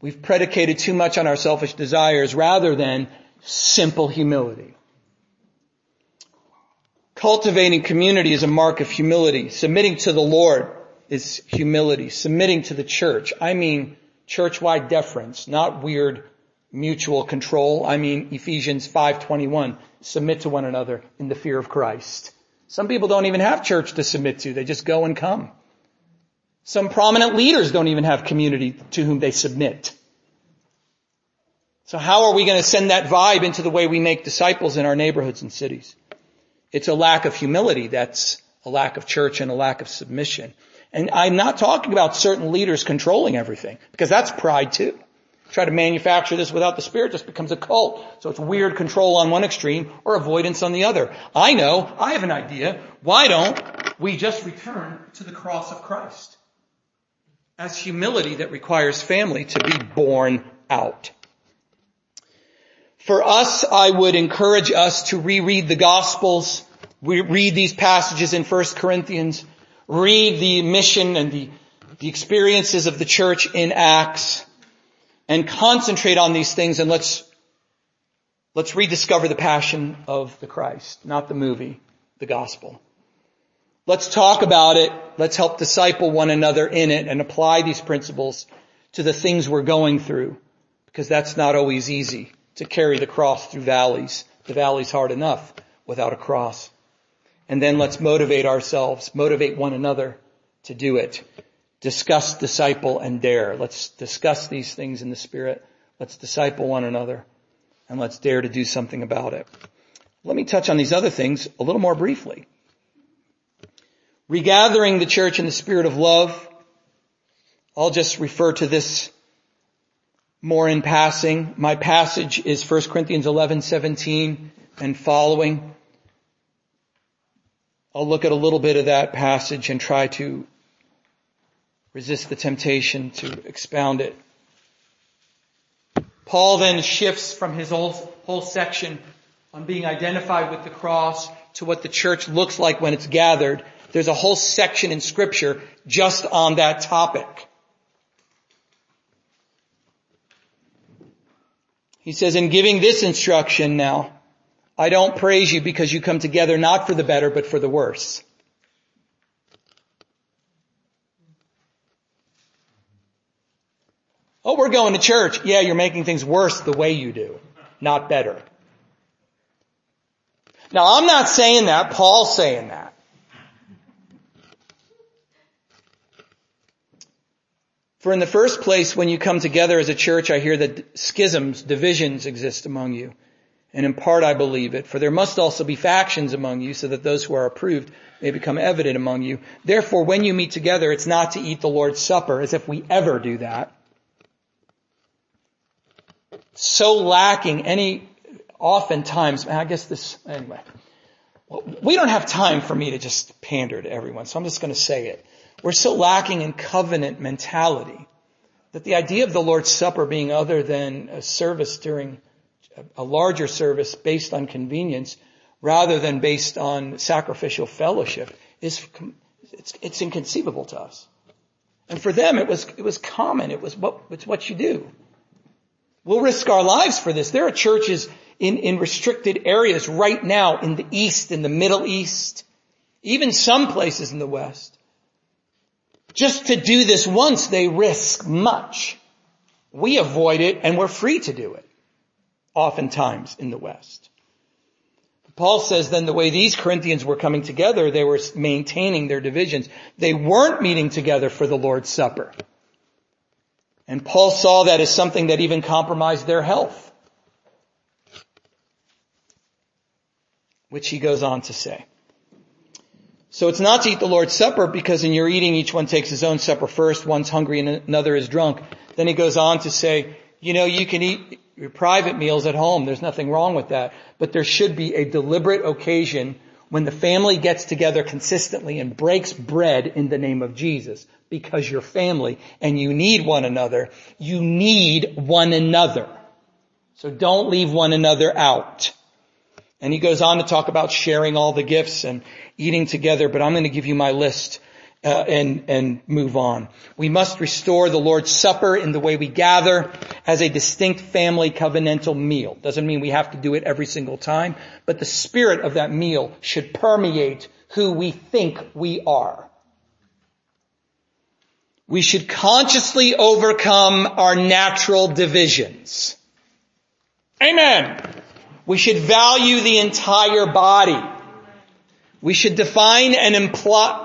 We've predicated too much on our selfish desires rather than simple humility. Cultivating community is a mark of humility. Submitting to the Lord is humility, submitting to the church. I mean church-wide deference, not weird mutual control. I mean Ephesians 5:21, submit to one another in the fear of Christ. Some people don't even have church to submit to. They just go and come. Some prominent leaders don't even have community to whom they submit. So how are we going to send that vibe into the way we make disciples in our neighborhoods and cities? It's a lack of humility. That's a lack of church and a lack of submission. And I'm not talking about certain leaders controlling everything, because that's pride too. Try to manufacture this without the Spirit just becomes a cult. So it's weird control on one extreme or avoidance on the other. I know, I have an idea. Why don't we just return to the cross of Christ? As humility that requires family to be born out. For us, I would encourage us to reread the Gospels, we read these passages in 1 Corinthians, read the mission and the, the experiences of the church in Acts and concentrate on these things and let's, let's rediscover the passion of the Christ, not the movie, the gospel. Let's talk about it. Let's help disciple one another in it and apply these principles to the things we're going through because that's not always easy to carry the cross through valleys. The valley's hard enough without a cross. And then let's motivate ourselves, motivate one another to do it. Discuss, disciple, and dare. Let's discuss these things in the Spirit. Let's disciple one another and let's dare to do something about it. Let me touch on these other things a little more briefly. Regathering the church in the spirit of love. I'll just refer to this more in passing. My passage is 1 Corinthians 11, 17 and following. I'll look at a little bit of that passage and try to resist the temptation to expound it. Paul then shifts from his whole, section on being identified with the cross to what the church looks like when it's gathered. There's a whole section in scripture just on that topic. He says, in giving this instruction now, I don't praise you because you come together not for the better, but for the worse. Oh, we're going to church. Yeah, you're making things worse the way you do, not better. Now I'm not saying that, Paul's saying that. For in the first place, when you come together as a church, I hear that schisms, divisions exist among you. And in part I believe it, for there must also be factions among you so that those who are approved may become evident among you. Therefore, when you meet together, it's not to eat the Lord's Supper as if we ever do that. So lacking any, oftentimes, I guess this, anyway. We don't have time for me to just pander to everyone, so I'm just going to say it. We're so lacking in covenant mentality that the idea of the Lord's Supper being other than a service during a larger service based on convenience rather than based on sacrificial fellowship is, it's, it's inconceivable to us. And for them it was, it was common. It was what, it's what you do. We'll risk our lives for this. There are churches in, in restricted areas right now in the East, in the Middle East, even some places in the West, just to do this once, they risk much. We avoid it and we're free to do it. Oftentimes in the West. Paul says then the way these Corinthians were coming together, they were maintaining their divisions. They weren't meeting together for the Lord's Supper. And Paul saw that as something that even compromised their health. Which he goes on to say. So it's not to eat the Lord's Supper because in your eating each one takes his own supper first, one's hungry and another is drunk. Then he goes on to say, you know, you can eat your private meals at home. There's nothing wrong with that. But there should be a deliberate occasion when the family gets together consistently and breaks bread in the name of Jesus because you're family and you need one another. You need one another. So don't leave one another out. And he goes on to talk about sharing all the gifts and eating together, but I'm going to give you my list uh, and and move on. We must restore the Lord's Supper in the way we gather as a distinct family covenantal meal. Doesn't mean we have to do it every single time, but the spirit of that meal should permeate who we think we are. We should consciously overcome our natural divisions. Amen. We should value the entire body. We should define and imply,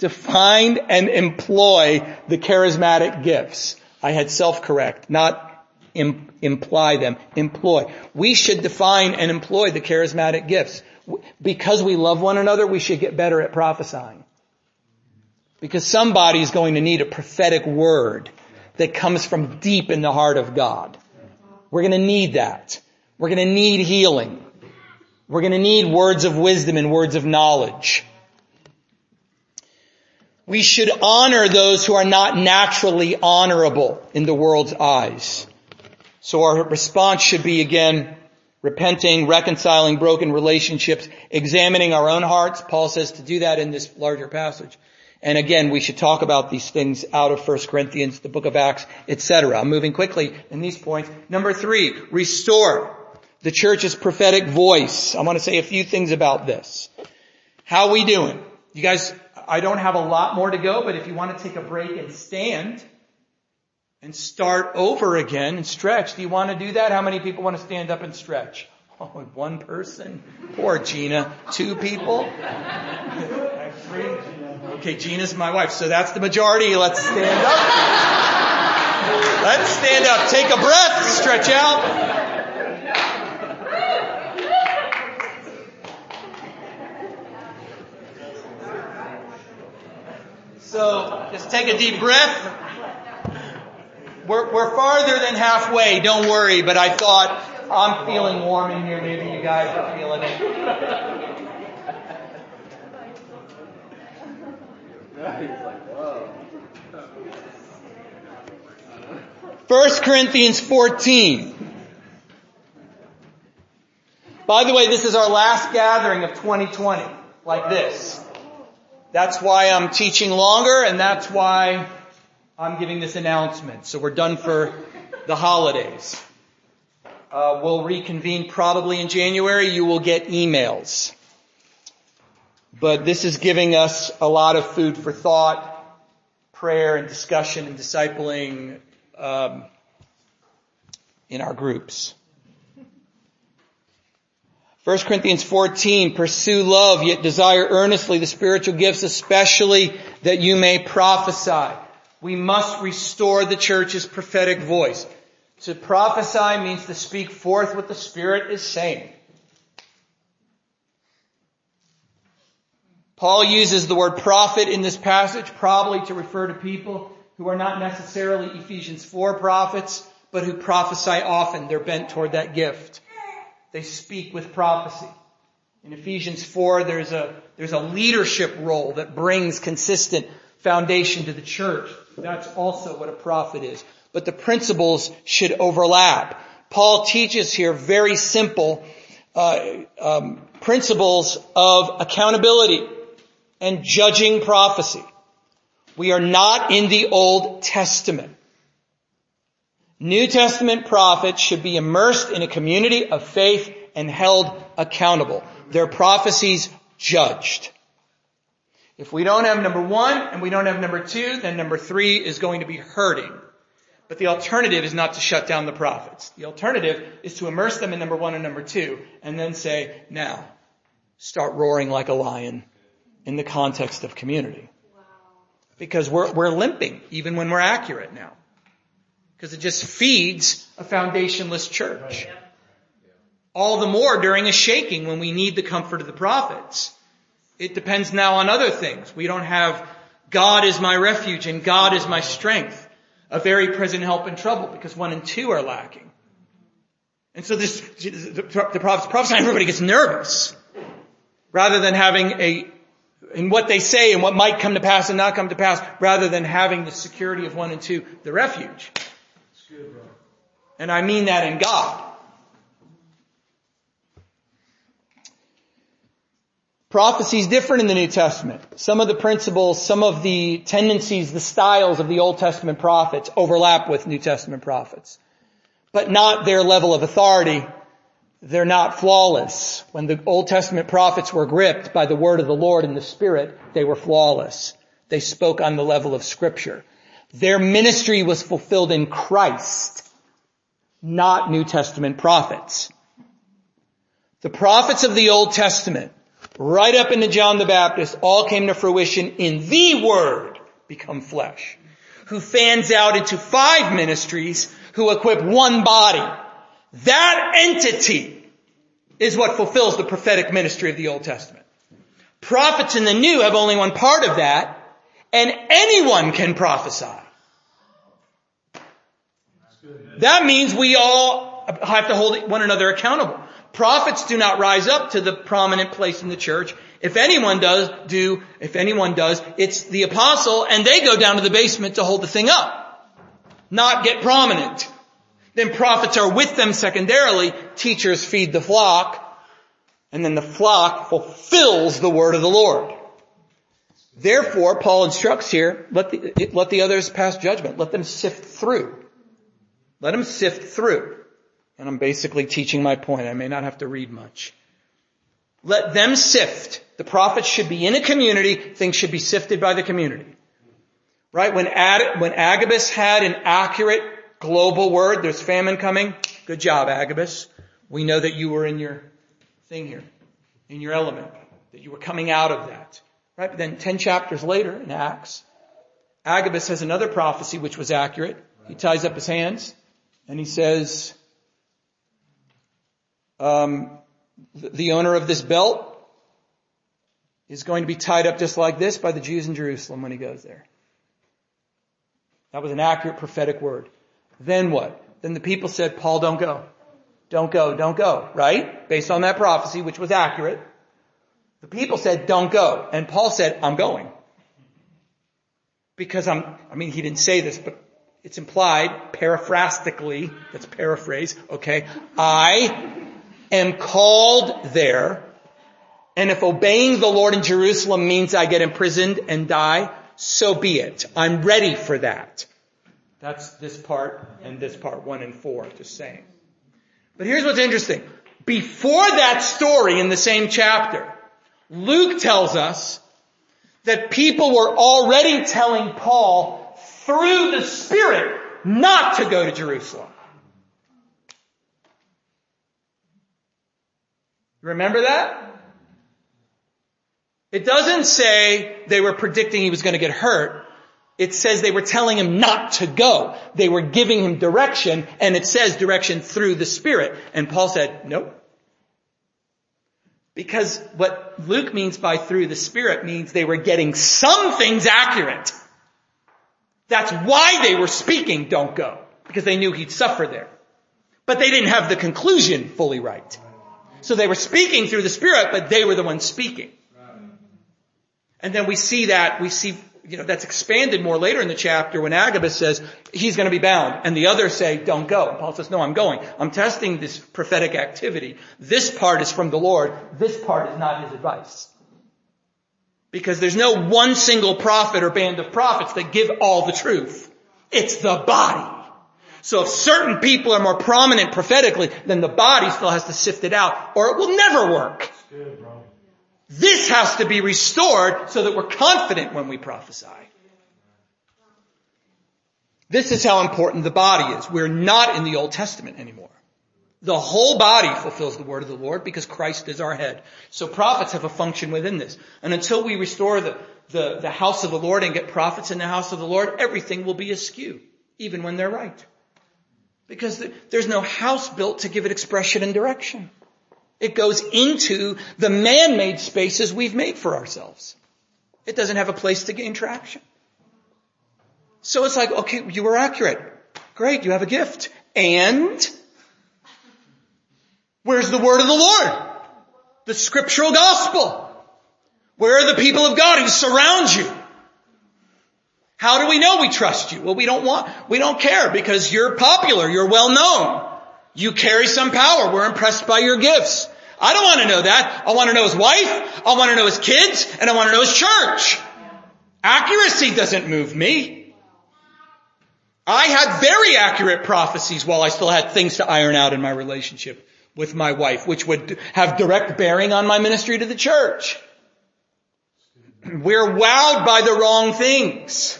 define and employ the charismatic gifts. I had self-correct, not Im- imply them, employ. We should define and employ the charismatic gifts. Because we love one another, we should get better at prophesying. Because somebody is going to need a prophetic word that comes from deep in the heart of God. We're going to need that. We're going to need healing. We're going to need words of wisdom and words of knowledge. We should honor those who are not naturally honorable in the world's eyes. So our response should be again, repenting, reconciling broken relationships, examining our own hearts. Paul says to do that in this larger passage. And again, we should talk about these things out of 1 Corinthians, the book of Acts, etc. I'm moving quickly in these points. Number three, restore the church's prophetic voice. I want to say a few things about this. How are we doing? You guys, I don't have a lot more to go, but if you want to take a break and stand and start over again and stretch, do you want to do that? How many people want to stand up and stretch? Oh, one person? Poor Gina. Two people? Okay, Gina's my wife, so that's the majority. Let's stand up. Let's stand up. Take a breath. Stretch out. So just take a deep breath. We're, we're farther than halfway, don't worry, but I thought I'm feeling warm in here, maybe you guys are feeling it. First Corinthians 14. By the way, this is our last gathering of 2020, like this. That's why I'm teaching longer and that's why I'm giving this announcement. So we're done for the holidays. Uh, we'll reconvene probably in January. You will get emails. But this is giving us a lot of food for thought, prayer and discussion and discipling um, in our groups. 1 Corinthians 14, pursue love, yet desire earnestly the spiritual gifts, especially that you may prophesy. We must restore the church's prophetic voice. To prophesy means to speak forth what the Spirit is saying. Paul uses the word prophet in this passage probably to refer to people who are not necessarily Ephesians 4 prophets, but who prophesy often. They're bent toward that gift. They speak with prophecy. In Ephesians 4, there's a, there's a leadership role that brings consistent foundation to the church. That's also what a prophet is. But the principles should overlap. Paul teaches here very simple uh, um, principles of accountability and judging prophecy. We are not in the Old Testament. New Testament prophets should be immersed in a community of faith and held accountable. Their prophecies judged. If we don't have number one and we don't have number two, then number three is going to be hurting. But the alternative is not to shut down the prophets. The alternative is to immerse them in number one and number two and then say, now, start roaring like a lion in the context of community. Because we're, we're limping even when we're accurate now. Because it just feeds a foundationless church. All the more during a shaking when we need the comfort of the prophets. It depends now on other things. We don't have God is my refuge and God is my strength. A very present help in trouble because one and two are lacking. And so this, the, prophets prophesy, everybody gets nervous. Rather than having a in what they say and what might come to pass and not come to pass, rather than having the security of one and two, the refuge. And I mean that in God. Prophecy is different in the New Testament. Some of the principles, some of the tendencies, the styles of the Old Testament prophets overlap with New Testament prophets. But not their level of authority they're not flawless. When the Old Testament prophets were gripped by the word of the Lord and the Spirit, they were flawless. They spoke on the level of scripture. Their ministry was fulfilled in Christ, not New Testament prophets. The prophets of the Old Testament, right up into John the Baptist, all came to fruition in the Word become flesh, who fans out into five ministries, who equip one body that entity is what fulfills the prophetic ministry of the Old Testament. Prophets in the New have only one part of that, and anyone can prophesy. That means we all have to hold one another accountable. Prophets do not rise up to the prominent place in the church. If anyone does do, if anyone does, it's the apostle and they go down to the basement to hold the thing up. Not get prominent. Then prophets are with them secondarily. Teachers feed the flock. And then the flock fulfills the word of the Lord. Therefore, Paul instructs here, let the, let the others pass judgment. Let them sift through. Let them sift through. And I'm basically teaching my point. I may not have to read much. Let them sift. The prophets should be in a community. Things should be sifted by the community. Right? When, Ad, when Agabus had an accurate global word. There's famine coming. Good job, Agabus. We know that you were in your thing here, in your element, that you were coming out of that. Right? But then 10 chapters later in Acts, Agabus has another prophecy which was accurate. He ties up his hands and he says, um, the owner of this belt is going to be tied up just like this by the Jews in Jerusalem when he goes there. That was an accurate prophetic word. Then what? Then the people said, Paul, don't go. Don't go, don't go, right? Based on that prophecy, which was accurate. The people said, don't go. And Paul said, I'm going. Because I'm, I mean, he didn't say this, but it's implied, paraphrastically, that's paraphrase, okay? I am called there, and if obeying the Lord in Jerusalem means I get imprisoned and die, so be it. I'm ready for that. That's this part and this part, one and four, just saying. But here's what's interesting. Before that story in the same chapter, Luke tells us that people were already telling Paul through the Spirit not to go to Jerusalem. Remember that? It doesn't say they were predicting he was going to get hurt. It says they were telling him not to go. They were giving him direction, and it says direction through the Spirit. And Paul said, nope. Because what Luke means by through the Spirit means they were getting some things accurate. That's why they were speaking, don't go. Because they knew he'd suffer there. But they didn't have the conclusion fully right. So they were speaking through the Spirit, but they were the ones speaking. And then we see that, we see, you know, that's expanded more later in the chapter when Agabus says, he's going to be bound. And the others say, don't go. And Paul says, no, I'm going. I'm testing this prophetic activity. This part is from the Lord. This part is not his advice. Because there's no one single prophet or band of prophets that give all the truth. It's the body. So if certain people are more prominent prophetically, then the body still has to sift it out, or it will never work. This has to be restored so that we're confident when we prophesy. This is how important the body is. We're not in the Old Testament anymore. The whole body fulfills the word of the Lord because Christ is our head. So prophets have a function within this. And until we restore the, the, the house of the Lord and get prophets in the house of the Lord, everything will be askew, even when they're right. Because there's no house built to give it expression and direction. It goes into the man-made spaces we've made for ourselves. It doesn't have a place to gain traction. So it's like, okay, you were accurate. Great, you have a gift. And where's the word of the Lord? The scriptural gospel. Where are the people of God who surround you? How do we know we trust you? Well, we don't want, we don't care because you're popular, you're well known. You carry some power. We're impressed by your gifts. I don't want to know that. I want to know his wife. I want to know his kids and I want to know his church. Accuracy doesn't move me. I had very accurate prophecies while I still had things to iron out in my relationship with my wife, which would have direct bearing on my ministry to the church. We're wowed by the wrong things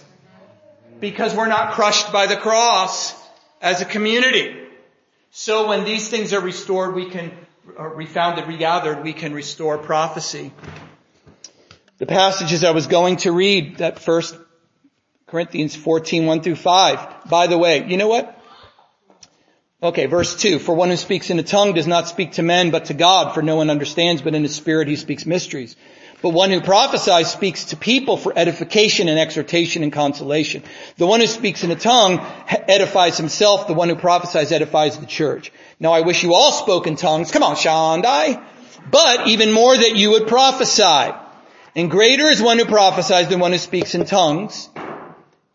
because we're not crushed by the cross as a community. So when these things are restored, we can, uh, or refounded, regathered, we can restore prophecy. The passages I was going to read, that first Corinthians 14, 1 through 5. By the way, you know what? Okay, verse 2. For one who speaks in a tongue does not speak to men, but to God, for no one understands, but in his spirit he speaks mysteries. But one who prophesies speaks to people for edification and exhortation and consolation. The one who speaks in a tongue edifies himself. The one who prophesies edifies the church. Now I wish you all spoke in tongues. Come on, Shandai. But even more that you would prophesy. And greater is one who prophesies than one who speaks in tongues.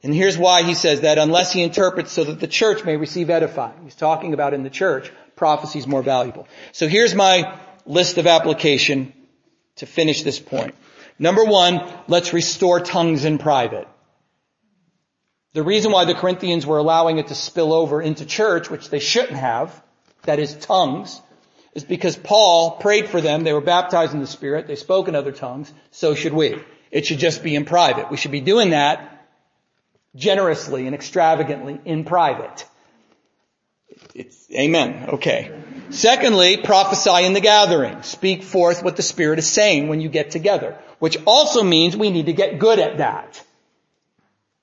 And here's why he says that unless he interprets so that the church may receive edifying. He's talking about in the church, prophecy is more valuable. So here's my list of application to finish this point. Number one, let's restore tongues in private. The reason why the Corinthians were allowing it to spill over into church, which they shouldn't have, that is tongues, is because Paul prayed for them. They were baptized in the Spirit. They spoke in other tongues. So should we. It should just be in private. We should be doing that generously and extravagantly in private. It's, amen. Okay. Secondly, prophesy in the gathering. Speak forth what the Spirit is saying when you get together, which also means we need to get good at that.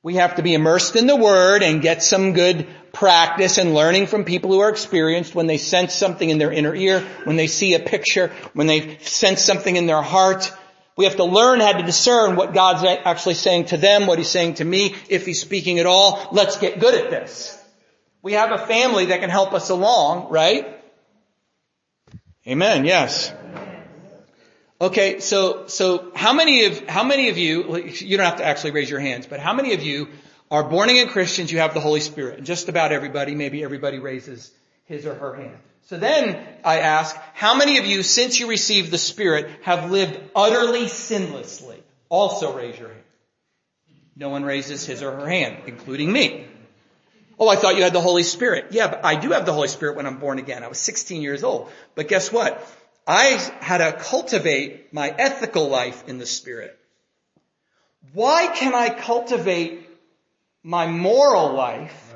We have to be immersed in the Word and get some good practice and learning from people who are experienced when they sense something in their inner ear, when they see a picture, when they sense something in their heart. We have to learn how to discern what God's actually saying to them, what He's saying to me, if He's speaking at all. Let's get good at this. We have a family that can help us along, right? Amen. Yes. Okay, so so how many of how many of you you don't have to actually raise your hands, but how many of you are born again Christians? You have the Holy Spirit, and just about everybody, maybe everybody raises his or her hand. So then I ask, how many of you, since you received the Spirit, have lived utterly sinlessly? Also raise your hand. No one raises his or her hand, including me. Oh, I thought you had the Holy Spirit. Yeah, but I do have the Holy Spirit when I'm born again. I was 16 years old. But guess what? I had to cultivate my ethical life in the Spirit. Why can I cultivate my moral life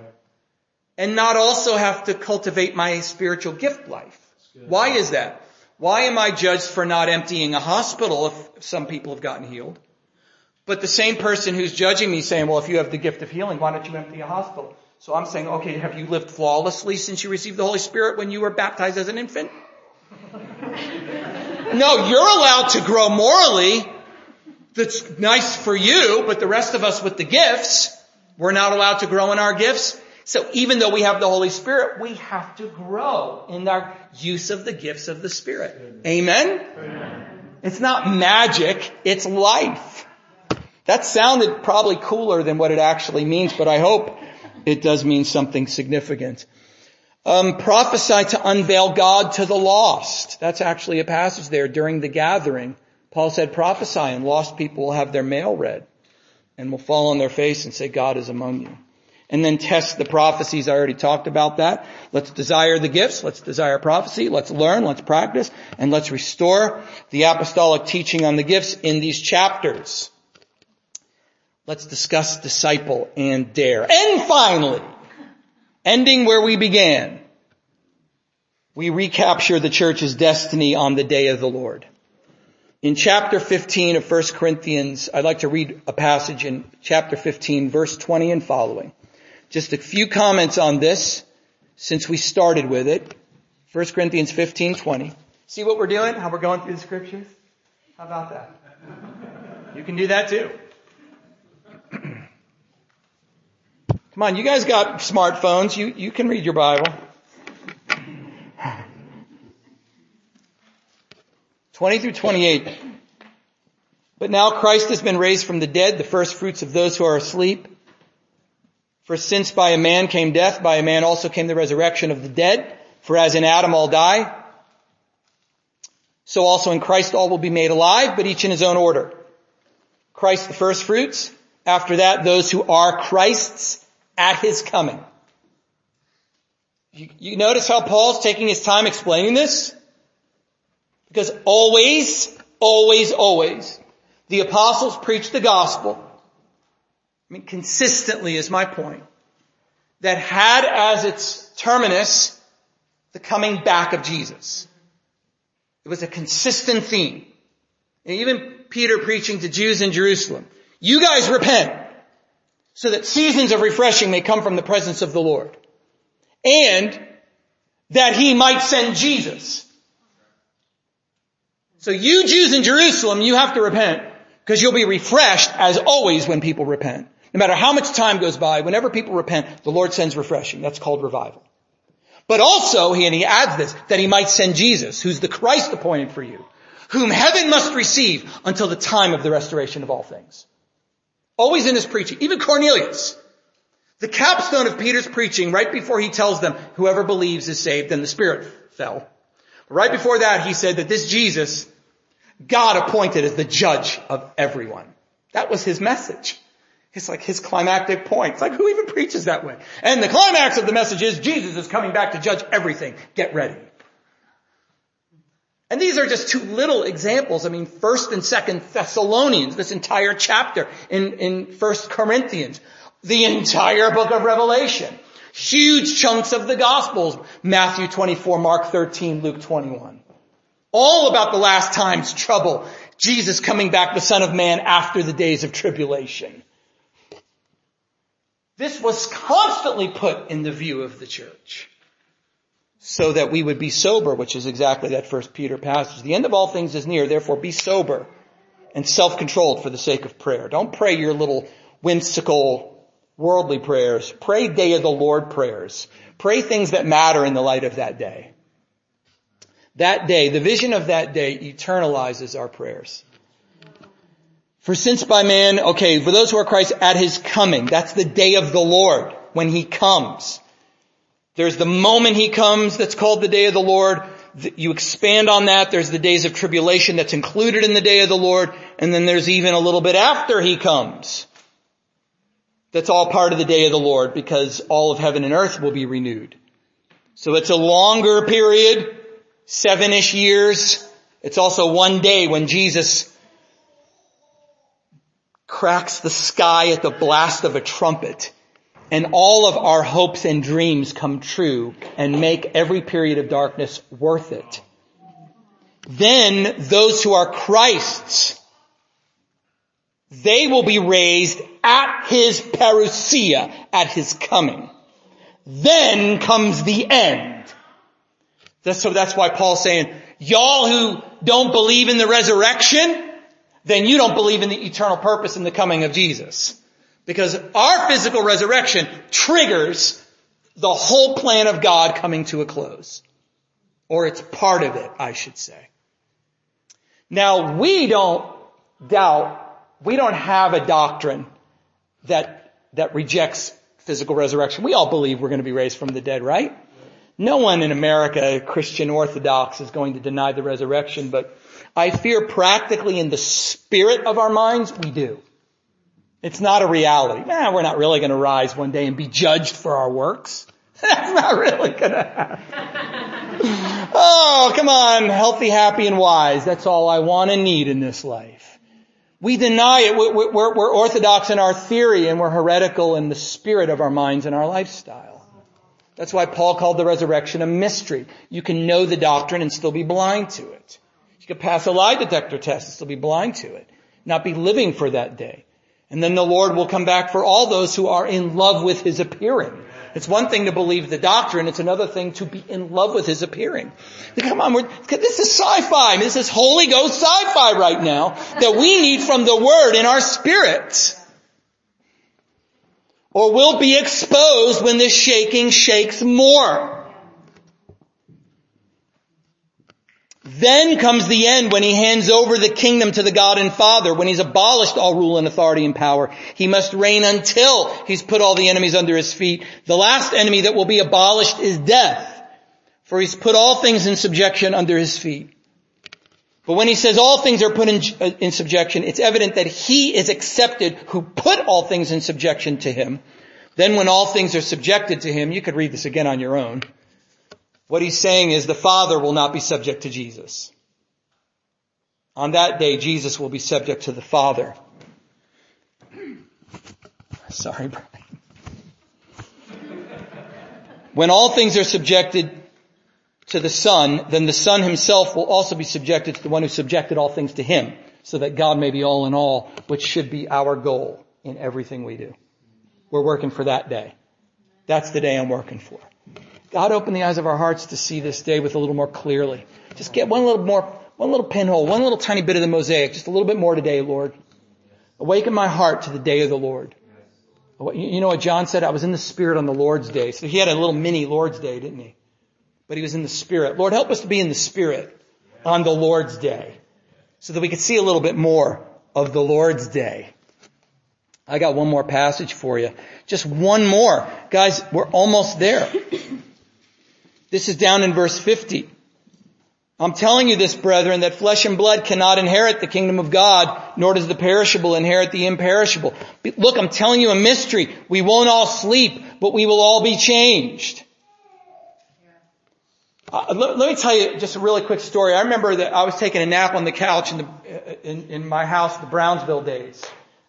and not also have to cultivate my spiritual gift life? Why is that? Why am I judged for not emptying a hospital if some people have gotten healed? But the same person who's judging me saying, well, if you have the gift of healing, why don't you empty a hospital? So I'm saying, okay, have you lived flawlessly since you received the Holy Spirit when you were baptized as an infant? no, you're allowed to grow morally. That's nice for you, but the rest of us with the gifts, we're not allowed to grow in our gifts. So even though we have the Holy Spirit, we have to grow in our use of the gifts of the Spirit. Amen? Amen. It's not magic, it's life. That sounded probably cooler than what it actually means, but I hope it does mean something significant. Um, prophesy to unveil God to the lost. That's actually a passage there during the gathering. Paul said prophesy and lost people will have their mail read and will fall on their face and say God is among you. And then test the prophecies. I already talked about that. Let's desire the gifts. Let's desire prophecy. Let's learn. Let's practice. And let's restore the apostolic teaching on the gifts in these chapters. Let's discuss disciple and dare. And finally, ending where we began, we recapture the church's destiny on the day of the Lord. In chapter 15 of 1 Corinthians, I'd like to read a passage in chapter 15, verse 20 and following. Just a few comments on this since we started with it. 1 Corinthians 15, 20. See what we're doing? How we're going through the scriptures? How about that? You can do that too. Come on, you guys got smartphones. You, you can read your Bible. 20 through 28. But now Christ has been raised from the dead, the first fruits of those who are asleep. For since by a man came death, by a man also came the resurrection of the dead. For as in Adam all die, so also in Christ all will be made alive, but each in his own order. Christ the first fruits, after that those who are Christ's at his coming. You, you notice how Paul's taking his time explaining this? Because always, always, always, the apostles preach the gospel. I mean, consistently is my point. That had as its terminus the coming back of Jesus. It was a consistent theme. And even Peter preaching to Jews in Jerusalem. You guys repent so that seasons of refreshing may come from the presence of the Lord. And that he might send Jesus. So you Jews in Jerusalem, you have to repent because you'll be refreshed as always when people repent. No matter how much time goes by, whenever people repent, the Lord sends refreshing. That's called revival. But also, and he adds this, that he might send Jesus, who's the Christ appointed for you, whom heaven must receive until the time of the restoration of all things. Always in his preaching. Even Cornelius. The capstone of Peter's preaching right before he tells them whoever believes is saved and the Spirit fell. Right before that he said that this Jesus, God appointed as the judge of everyone. That was his message. It's like his climactic point. It's like who even preaches that way? And the climax of the message is Jesus is coming back to judge everything. Get ready. And these are just two little examples. I mean, first and second Thessalonians, this entire chapter in, in first Corinthians, the entire book of Revelation, huge chunks of the gospels, Matthew 24, Mark 13, Luke 21. All about the last time's trouble, Jesus coming back, the son of man after the days of tribulation. This was constantly put in the view of the church so that we would be sober, which is exactly that first Peter passage. The end of all things is near, therefore be sober and self-controlled for the sake of prayer. Don't pray your little whimsical worldly prayers. Pray day of the Lord prayers. Pray things that matter in the light of that day. That day, the vision of that day eternalizes our prayers. For since by man, okay, for those who are Christ at his coming, that's the day of the Lord when he comes. There's the moment he comes that's called the day of the Lord. You expand on that. There's the days of tribulation that's included in the day of the Lord. And then there's even a little bit after he comes. That's all part of the day of the Lord because all of heaven and earth will be renewed. So it's a longer period, seven-ish years. It's also one day when Jesus cracks the sky at the blast of a trumpet and all of our hopes and dreams come true and make every period of darkness worth it. Then those who are Christ's, they will be raised at his parousia, at his coming. Then comes the end. So that's why Paul's saying, y'all who don't believe in the resurrection, then you don't believe in the eternal purpose in the coming of Jesus. Because our physical resurrection triggers the whole plan of God coming to a close. Or it's part of it, I should say. Now we don't doubt, we don't have a doctrine that, that rejects physical resurrection. We all believe we're going to be raised from the dead, right? No one in America, Christian Orthodox, is going to deny the resurrection, but I fear practically in the spirit of our minds, we do. It's not a reality. Nah, we're not really going to rise one day and be judged for our works. That's not really going to happen. oh, come on, healthy, happy, and wise. That's all I want and need in this life. We deny it. We're, we're, we're orthodox in our theory and we're heretical in the spirit of our minds and our lifestyle. That's why Paul called the resurrection a mystery. You can know the doctrine and still be blind to it. You can pass a lie detector test and still be blind to it. Not be living for that day. And then the Lord will come back for all those who are in love with His appearing. It's one thing to believe the doctrine, it's another thing to be in love with His appearing. Come on, this is sci-fi. This is Holy Ghost sci-fi right now that we need from the Word in our spirits. Or we'll be exposed when the shaking shakes more. Then comes the end when he hands over the kingdom to the God and Father, when he's abolished all rule and authority and power. He must reign until he's put all the enemies under his feet. The last enemy that will be abolished is death, for he's put all things in subjection under his feet. But when he says all things are put in, uh, in subjection, it's evident that he is accepted who put all things in subjection to him. Then when all things are subjected to him, you could read this again on your own. What he's saying is the Father will not be subject to Jesus. On that day, Jesus will be subject to the Father. Sorry, Brian. When all things are subjected to the Son, then the Son himself will also be subjected to the one who subjected all things to him, so that God may be all in all, which should be our goal in everything we do. We're working for that day. That's the day I'm working for. God open the eyes of our hearts to see this day with a little more clearly. Just get one little more, one little pinhole, one little tiny bit of the mosaic, just a little bit more today, Lord. Awaken my heart to the day of the Lord. You know what John said? I was in the Spirit on the Lord's day. So he had a little mini Lord's day, didn't he? But he was in the Spirit. Lord, help us to be in the Spirit on the Lord's day so that we could see a little bit more of the Lord's day. I got one more passage for you. Just one more. Guys, we're almost there. This is down in verse 50. I'm telling you this, brethren, that flesh and blood cannot inherit the kingdom of God, nor does the perishable inherit the imperishable. Look, I'm telling you a mystery. We won't all sleep, but we will all be changed. Uh, let, let, me tell you just a really quick story. I remember that I was taking a nap on the couch in, the, in, in my house, the Brownsville days.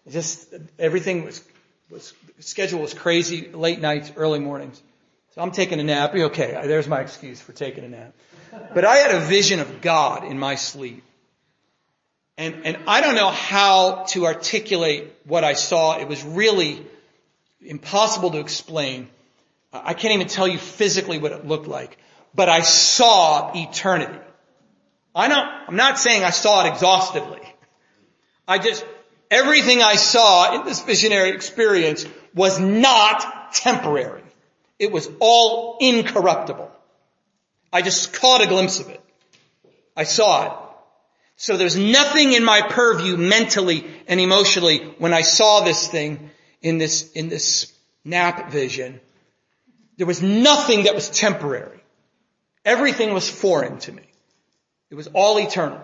Just everything was, was schedule was crazy, late nights, early mornings. So I'm taking a nap. Okay, there's my excuse for taking a nap. But I had a vision of God in my sleep. And, and I don't know how to articulate what I saw. It was really impossible to explain. I can't even tell you physically what it looked like. But I saw eternity. I know, I'm not saying I saw it exhaustively. I just, everything I saw in this visionary experience was not temporary. It was all incorruptible. I just caught a glimpse of it. I saw it. So there's nothing in my purview mentally and emotionally when I saw this thing in this, in this nap vision. There was nothing that was temporary. Everything was foreign to me. It was all eternal.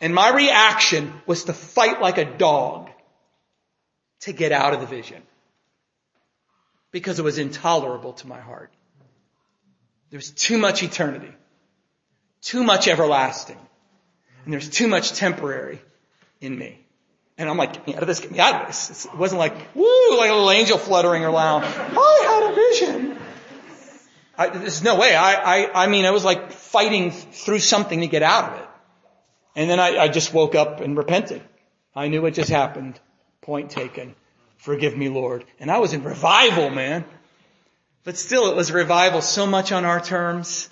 And my reaction was to fight like a dog to get out of the vision. Because it was intolerable to my heart. There's too much eternity, too much everlasting, and there's too much temporary in me. And I'm like, get me out of this, get me out of this. It wasn't like, woo, like a little angel fluttering around. I had a vision. I, there's no way. I, I, I mean, I was like fighting through something to get out of it. And then I, I just woke up and repented. I knew what just happened. Point taken. Forgive me, Lord. And I was in revival, man. But still, it was revival so much on our terms.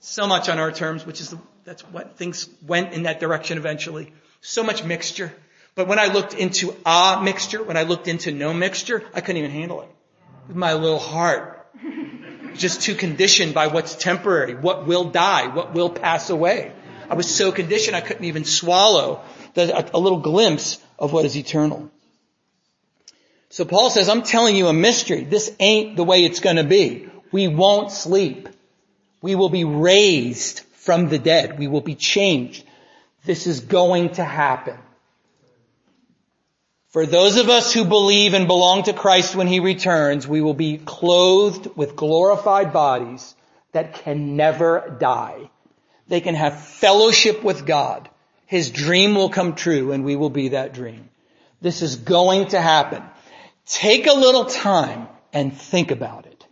So much on our terms, which is, the, that's what things went in that direction eventually. So much mixture. But when I looked into a mixture, when I looked into no mixture, I couldn't even handle it. My little heart. Just too conditioned by what's temporary, what will die, what will pass away. I was so conditioned I couldn't even swallow the, a, a little glimpse of what is eternal. So Paul says, I'm telling you a mystery. This ain't the way it's gonna be. We won't sleep. We will be raised from the dead. We will be changed. This is going to happen. For those of us who believe and belong to Christ when He returns, we will be clothed with glorified bodies that can never die. They can have fellowship with God. His dream will come true and we will be that dream. This is going to happen. Take a little time and think about it.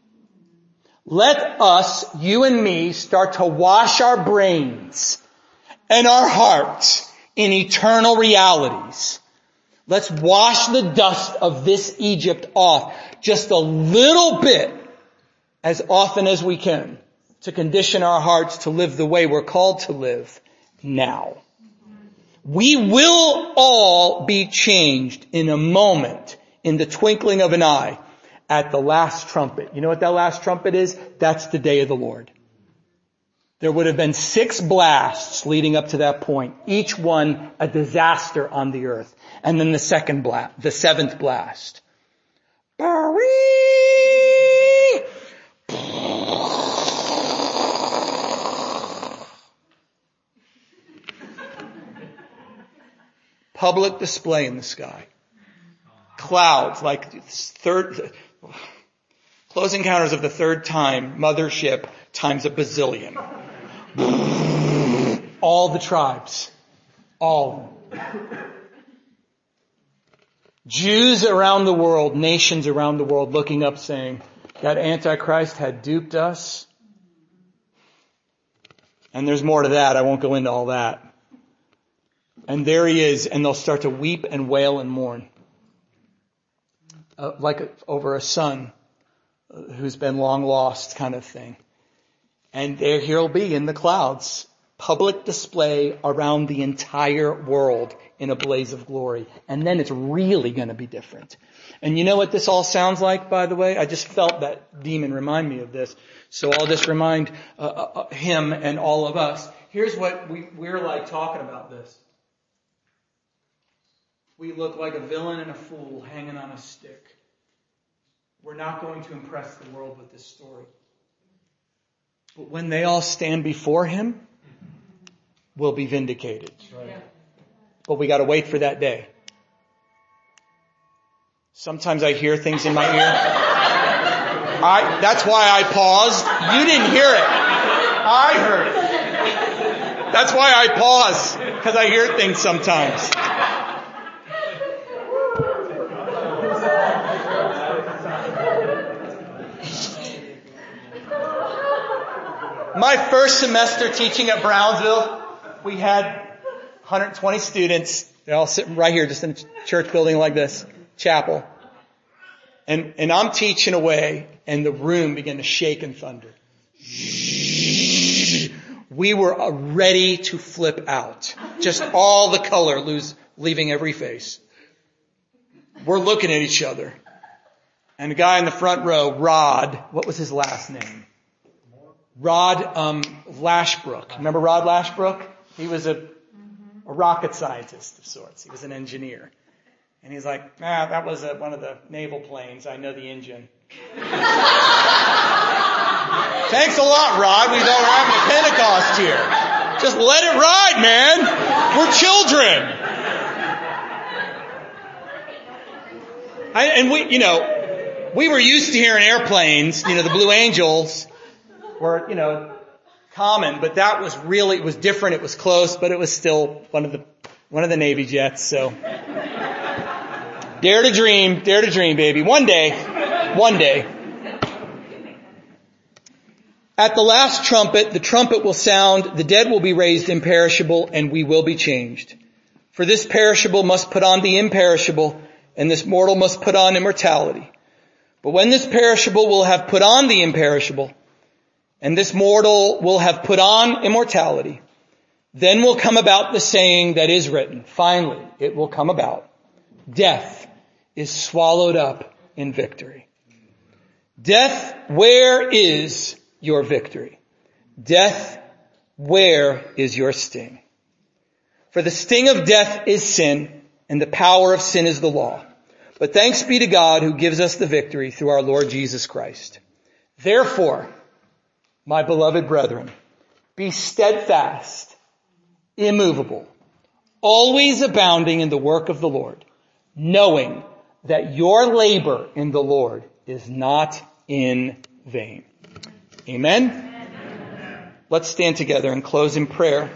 Let us, you and me, start to wash our brains and our hearts in eternal realities. Let's wash the dust of this Egypt off just a little bit as often as we can to condition our hearts to live the way we're called to live now. We will all be changed in a moment, in the twinkling of an eye, at the last trumpet. You know what that last trumpet is? That's the day of the Lord. There would have been six blasts leading up to that point, each one a disaster on the earth. And then the second blast, the seventh blast. Public display in the sky. Clouds, like third, close encounters of the third time, mothership times a bazillion. All the tribes. All. Jews around the world, nations around the world looking up saying, that Antichrist had duped us. And there's more to that. I won't go into all that. And there he is, and they'll start to weep and wail and mourn. Uh, like over a son who's been long lost kind of thing. And there he'll be in the clouds, public display around the entire world in a blaze of glory. And then it's really going to be different. And you know what this all sounds like, by the way? I just felt that demon remind me of this. So I'll just remind uh, uh, uh him and all of us. Here's what we, we're like talking about this. We look like a villain and a fool hanging on a stick. We're not going to impress the world with this story. But when they all stand before him, we'll be vindicated. But we gotta wait for that day. Sometimes I hear things in my ear. I, that's why I paused. You didn't hear it. I heard it. That's why I pause, because I hear things sometimes. My first semester teaching at Brownsville, we had 120 students. They're all sitting right here, just in a church building like this, chapel. And, and I'm teaching away and the room began to shake and thunder. We were uh, ready to flip out. Just all the color lose, leaving every face. We're looking at each other. And the guy in the front row, Rod, what was his last name? Rod um, Lashbrook. Remember Rod Lashbrook? He was a, a rocket scientist of sorts. He was an engineer. And he's like, ah, that was a, one of the naval planes. I know the engine. Thanks a lot, Rod. We were having a Pentecost here. Just let it ride, man. We're children. I, and we, you know, we were used to hearing airplanes, you know, the Blue Angels were, you know, common, but that was really, it was different, it was close, but it was still one of the, one of the Navy jets, so. dare to dream, dare to dream, baby. One day, one day. At the last trumpet, the trumpet will sound, the dead will be raised imperishable, and we will be changed. For this perishable must put on the imperishable, and this mortal must put on immortality. But when this perishable will have put on the imperishable, and this mortal will have put on immortality, then will come about the saying that is written. Finally, it will come about. Death is swallowed up in victory. Death, where is your victory? Death, where is your sting? For the sting of death is sin, and the power of sin is the law. But thanks be to God who gives us the victory through our Lord Jesus Christ. Therefore, my beloved brethren, be steadfast, immovable, always abounding in the work of the Lord, knowing that your labor in the Lord is not in vain. Amen? Let's stand together and close in prayer.